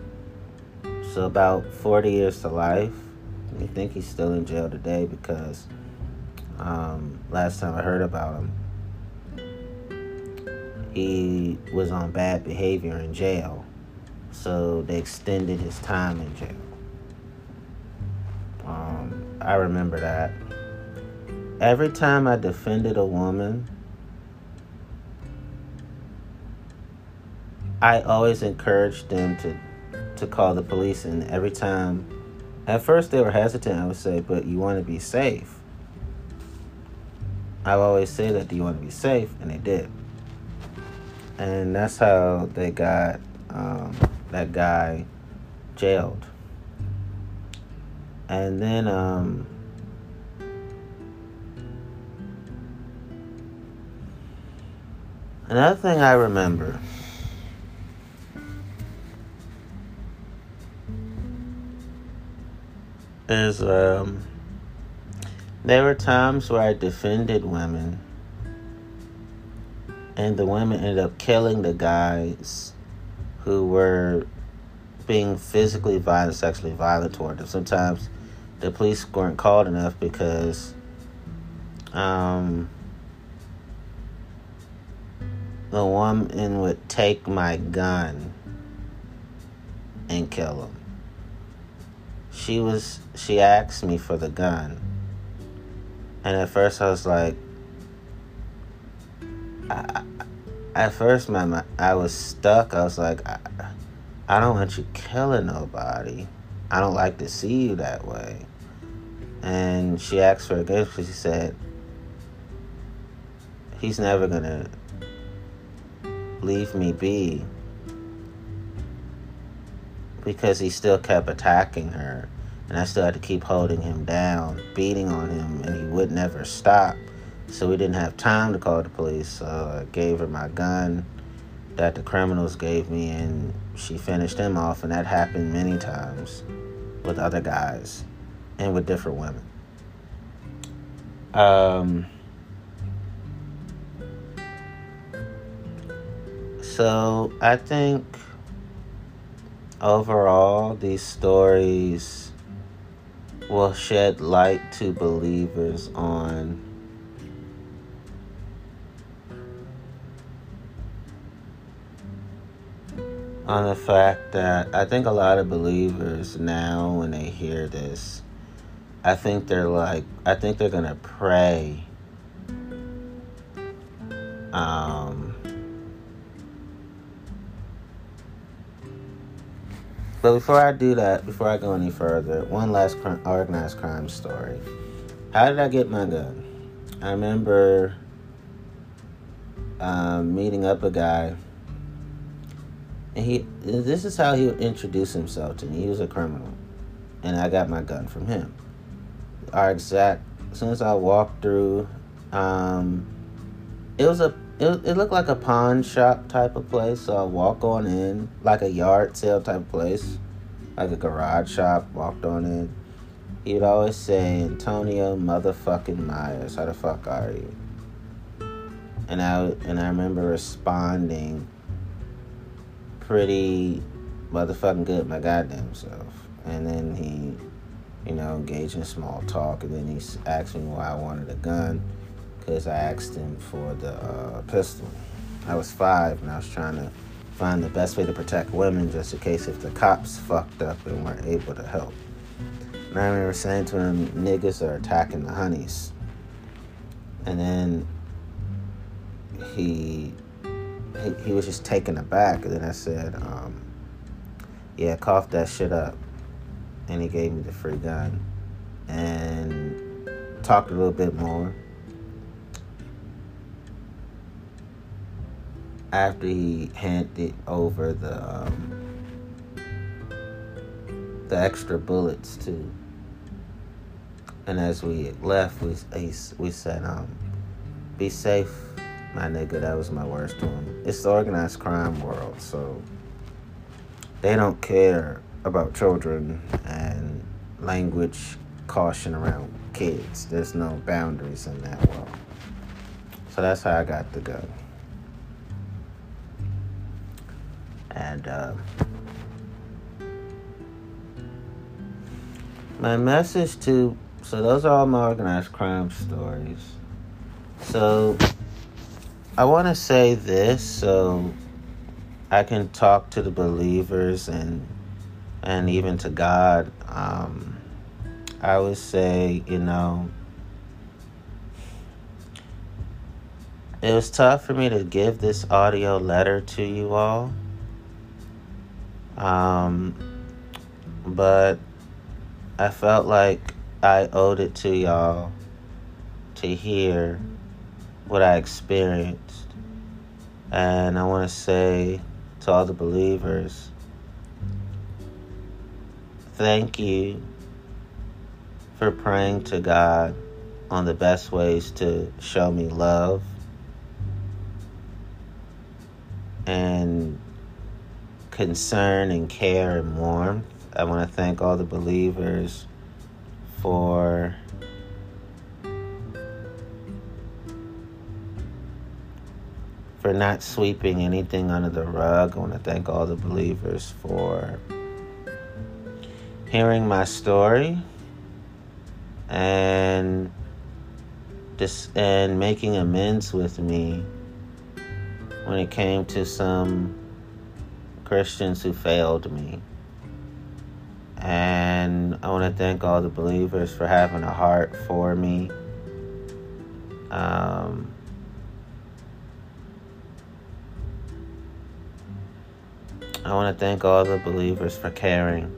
So, about 40 years to life. I think he's still in jail today because um, last time I heard about him, he was on bad behavior in jail. So, they extended his time in jail. Um, I remember that. Every time I defended a woman, I always encouraged them to to call the police, and every time, at first they were hesitant. I would say, "But you want to be safe." I always say that, "Do you want to be safe?" And they did, and that's how they got um, that guy jailed. And then um, another thing I remember is um, there were times where I defended women, and the women ended up killing the guys who were being physically violent, sexually violent toward them. Sometimes the police weren't called enough because um, the woman would take my gun and kill him. She was she asked me for the gun. And at first i was like I, at first my, i was stuck. I was like I, I don't want you killing nobody. I don't like to see you that way. And she asked for a gift she said he's never gonna leave me be because he still kept attacking her. And I still had to keep holding him down, beating on him, and he would never stop. So we didn't have time to call the police. So I gave her my gun that the criminals gave me, and she finished him off. And that happened many times with other guys and with different women. Um, so I think overall, these stories will shed light to believers on on the fact that I think a lot of believers now when they hear this I think they're like I think they're going to pray um But before I do that, before I go any further, one last organized crime story. How did I get my gun? I remember um, meeting up a guy, and he. This is how he introduced himself to me. He was a criminal, and I got my gun from him. Our exact. As soon as I walked through, um, it was a it, it looked like a pawn shop type of place. So I walk on in, like a yard sale type of place, like a garage shop. Walked on in. He would always say, "Antonio motherfucking Myers, how the fuck are you?" And I and I remember responding pretty motherfucking good my goddamn self. And then he, you know, engaged in small talk, and then he asked me why I wanted a gun because I asked him for the uh, pistol. I was five and I was trying to find the best way to protect women just in case if the cops fucked up and weren't able to help. And I remember saying to him, niggas are attacking the honeys. And then he he, he was just taken aback. And then I said, um, yeah, cough that shit up. And he gave me the free gun and talked a little bit more. After he handed over the um, the extra bullets too. And as we left, we we said, um, "Be safe, my nigga." That was my words to him. It's the organized crime world, so they don't care about children and language caution around kids. There's no boundaries in that world. So that's how I got the gun. And uh, my message to so those are all my organized crime stories. So I want to say this so I can talk to the believers and and even to God. Um, I would say, you know, it was tough for me to give this audio letter to you all. Um, but I felt like I owed it to y'all to hear what I experienced. And I want to say to all the believers, thank you for praying to God on the best ways to show me love and concern and care and warmth. I want to thank all the believers for for not sweeping anything under the rug. I want to thank all the believers for hearing my story and just and making amends with me when it came to some Christians who failed me. And I want to thank all the believers for having a heart for me. Um, I want to thank all the believers for caring.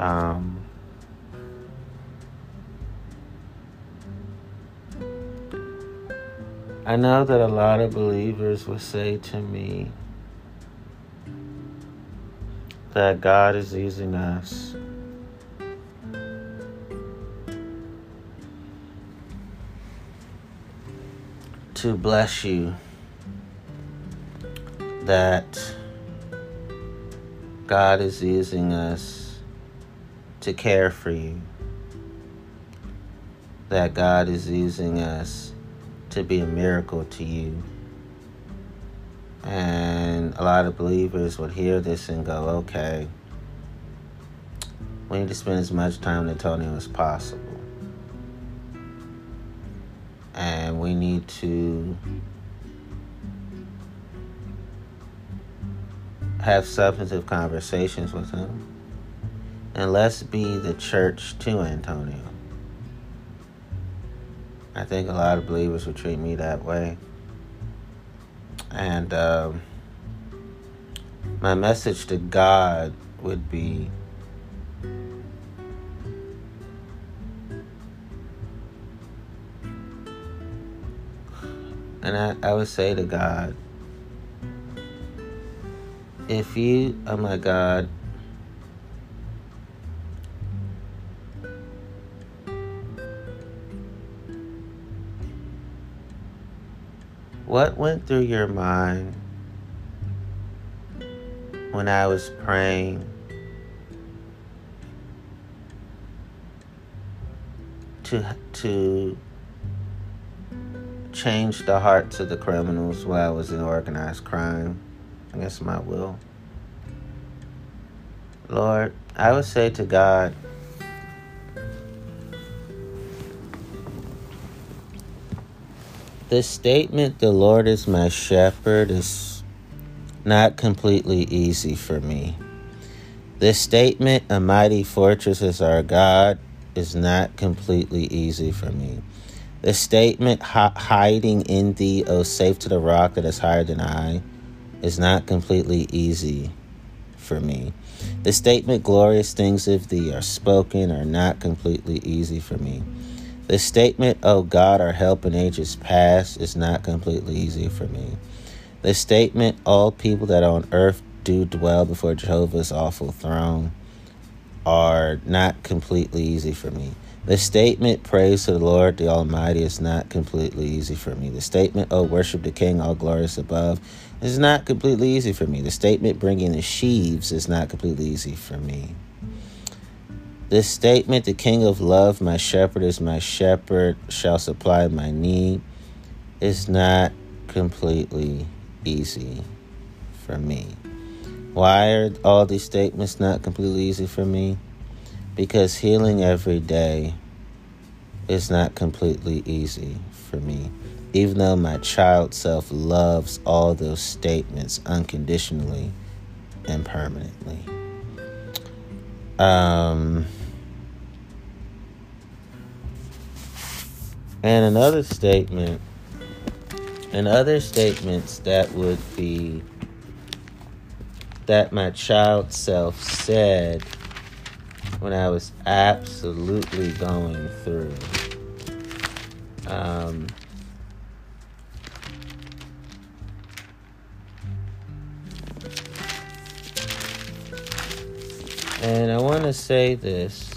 Um, I know that a lot of believers will say to me that God is using us. To bless you, that God is using us to care for you, that God is using us to be a miracle to you. And a lot of believers would hear this and go, okay, we need to spend as much time with Antonio as possible. And we need to have substantive conversations with him. And let's be the church to Antonio. I think a lot of believers would treat me that way. And um, my message to God would be and I, I would say to God, if you, oh my God, What went through your mind when I was praying to to change the hearts of the criminals while I was in organized crime against my will? Lord, I would say to God, This statement, the Lord is my shepherd, is not completely easy for me. This statement, a mighty fortress is our God, is not completely easy for me. The statement, hiding in thee, O safe to the rock that is higher than I, is not completely easy for me. The statement, glorious things of thee are spoken, are not completely easy for me. The statement, oh God, our help in ages past, is not completely easy for me. The statement, all people that on earth do dwell before Jehovah's awful throne, are not completely easy for me. The statement, praise to the Lord the Almighty, is not completely easy for me. The statement, oh, worship the King, all glorious above, is not completely easy for me. The statement, bringing the sheaves, is not completely easy for me. The statement, the King of love, my shepherd is my shepherd, shall supply my need, is not completely easy for me. Why are all these statements not completely easy for me? because healing every day is not completely easy for me. Even though my child self loves all those statements unconditionally and permanently. Um, and another statement, and other statements that would be that my child self said when I was absolutely going through. Um, and I want to say this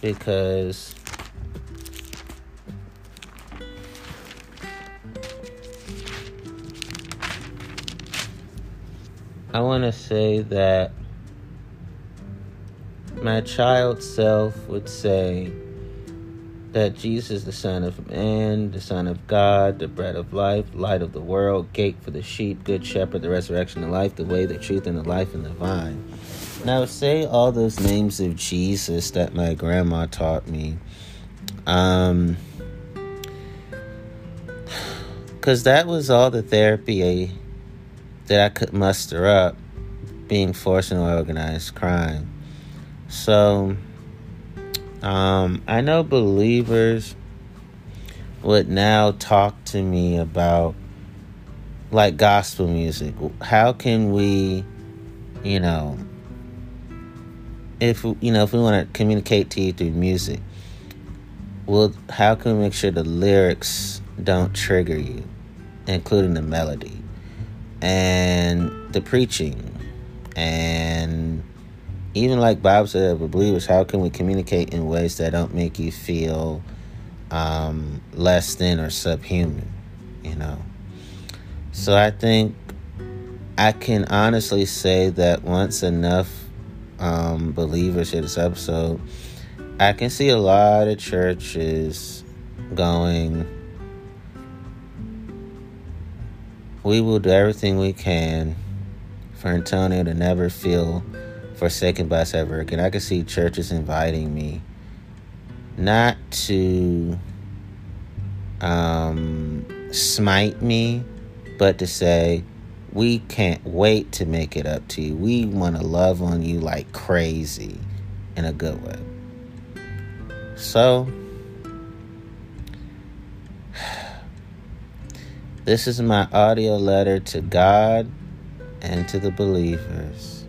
because I want to say that my child self would say that Jesus the Son of Man, the Son of God, the bread of life, light of the world, gate for the sheep, good shepherd, the resurrection and life, the way, the truth, and the life and the vine. Now, say all those names of Jesus that my grandma taught me. Um, because that was all the therapy that I could muster up being forced into organized crime. So, um, I know believers would now talk to me about like gospel music. How can we, you know, if you know if we want to communicate to you through music, well, how can we make sure the lyrics don't trigger you, including the melody and the preaching and even like Bob said, believers, how can we communicate in ways that don't make you feel um, less than or subhuman? You know. So I think I can honestly say that once enough um, believers hear this episode, I can see a lot of churches going. We will do everything we can for Antonio to never feel forsaken by us ever again. I can see churches inviting me not to um, smite me, but to say, we can't wait to make it up to you. We want to love on you like crazy in a good way. So, This is my audio letter to God and to the believers.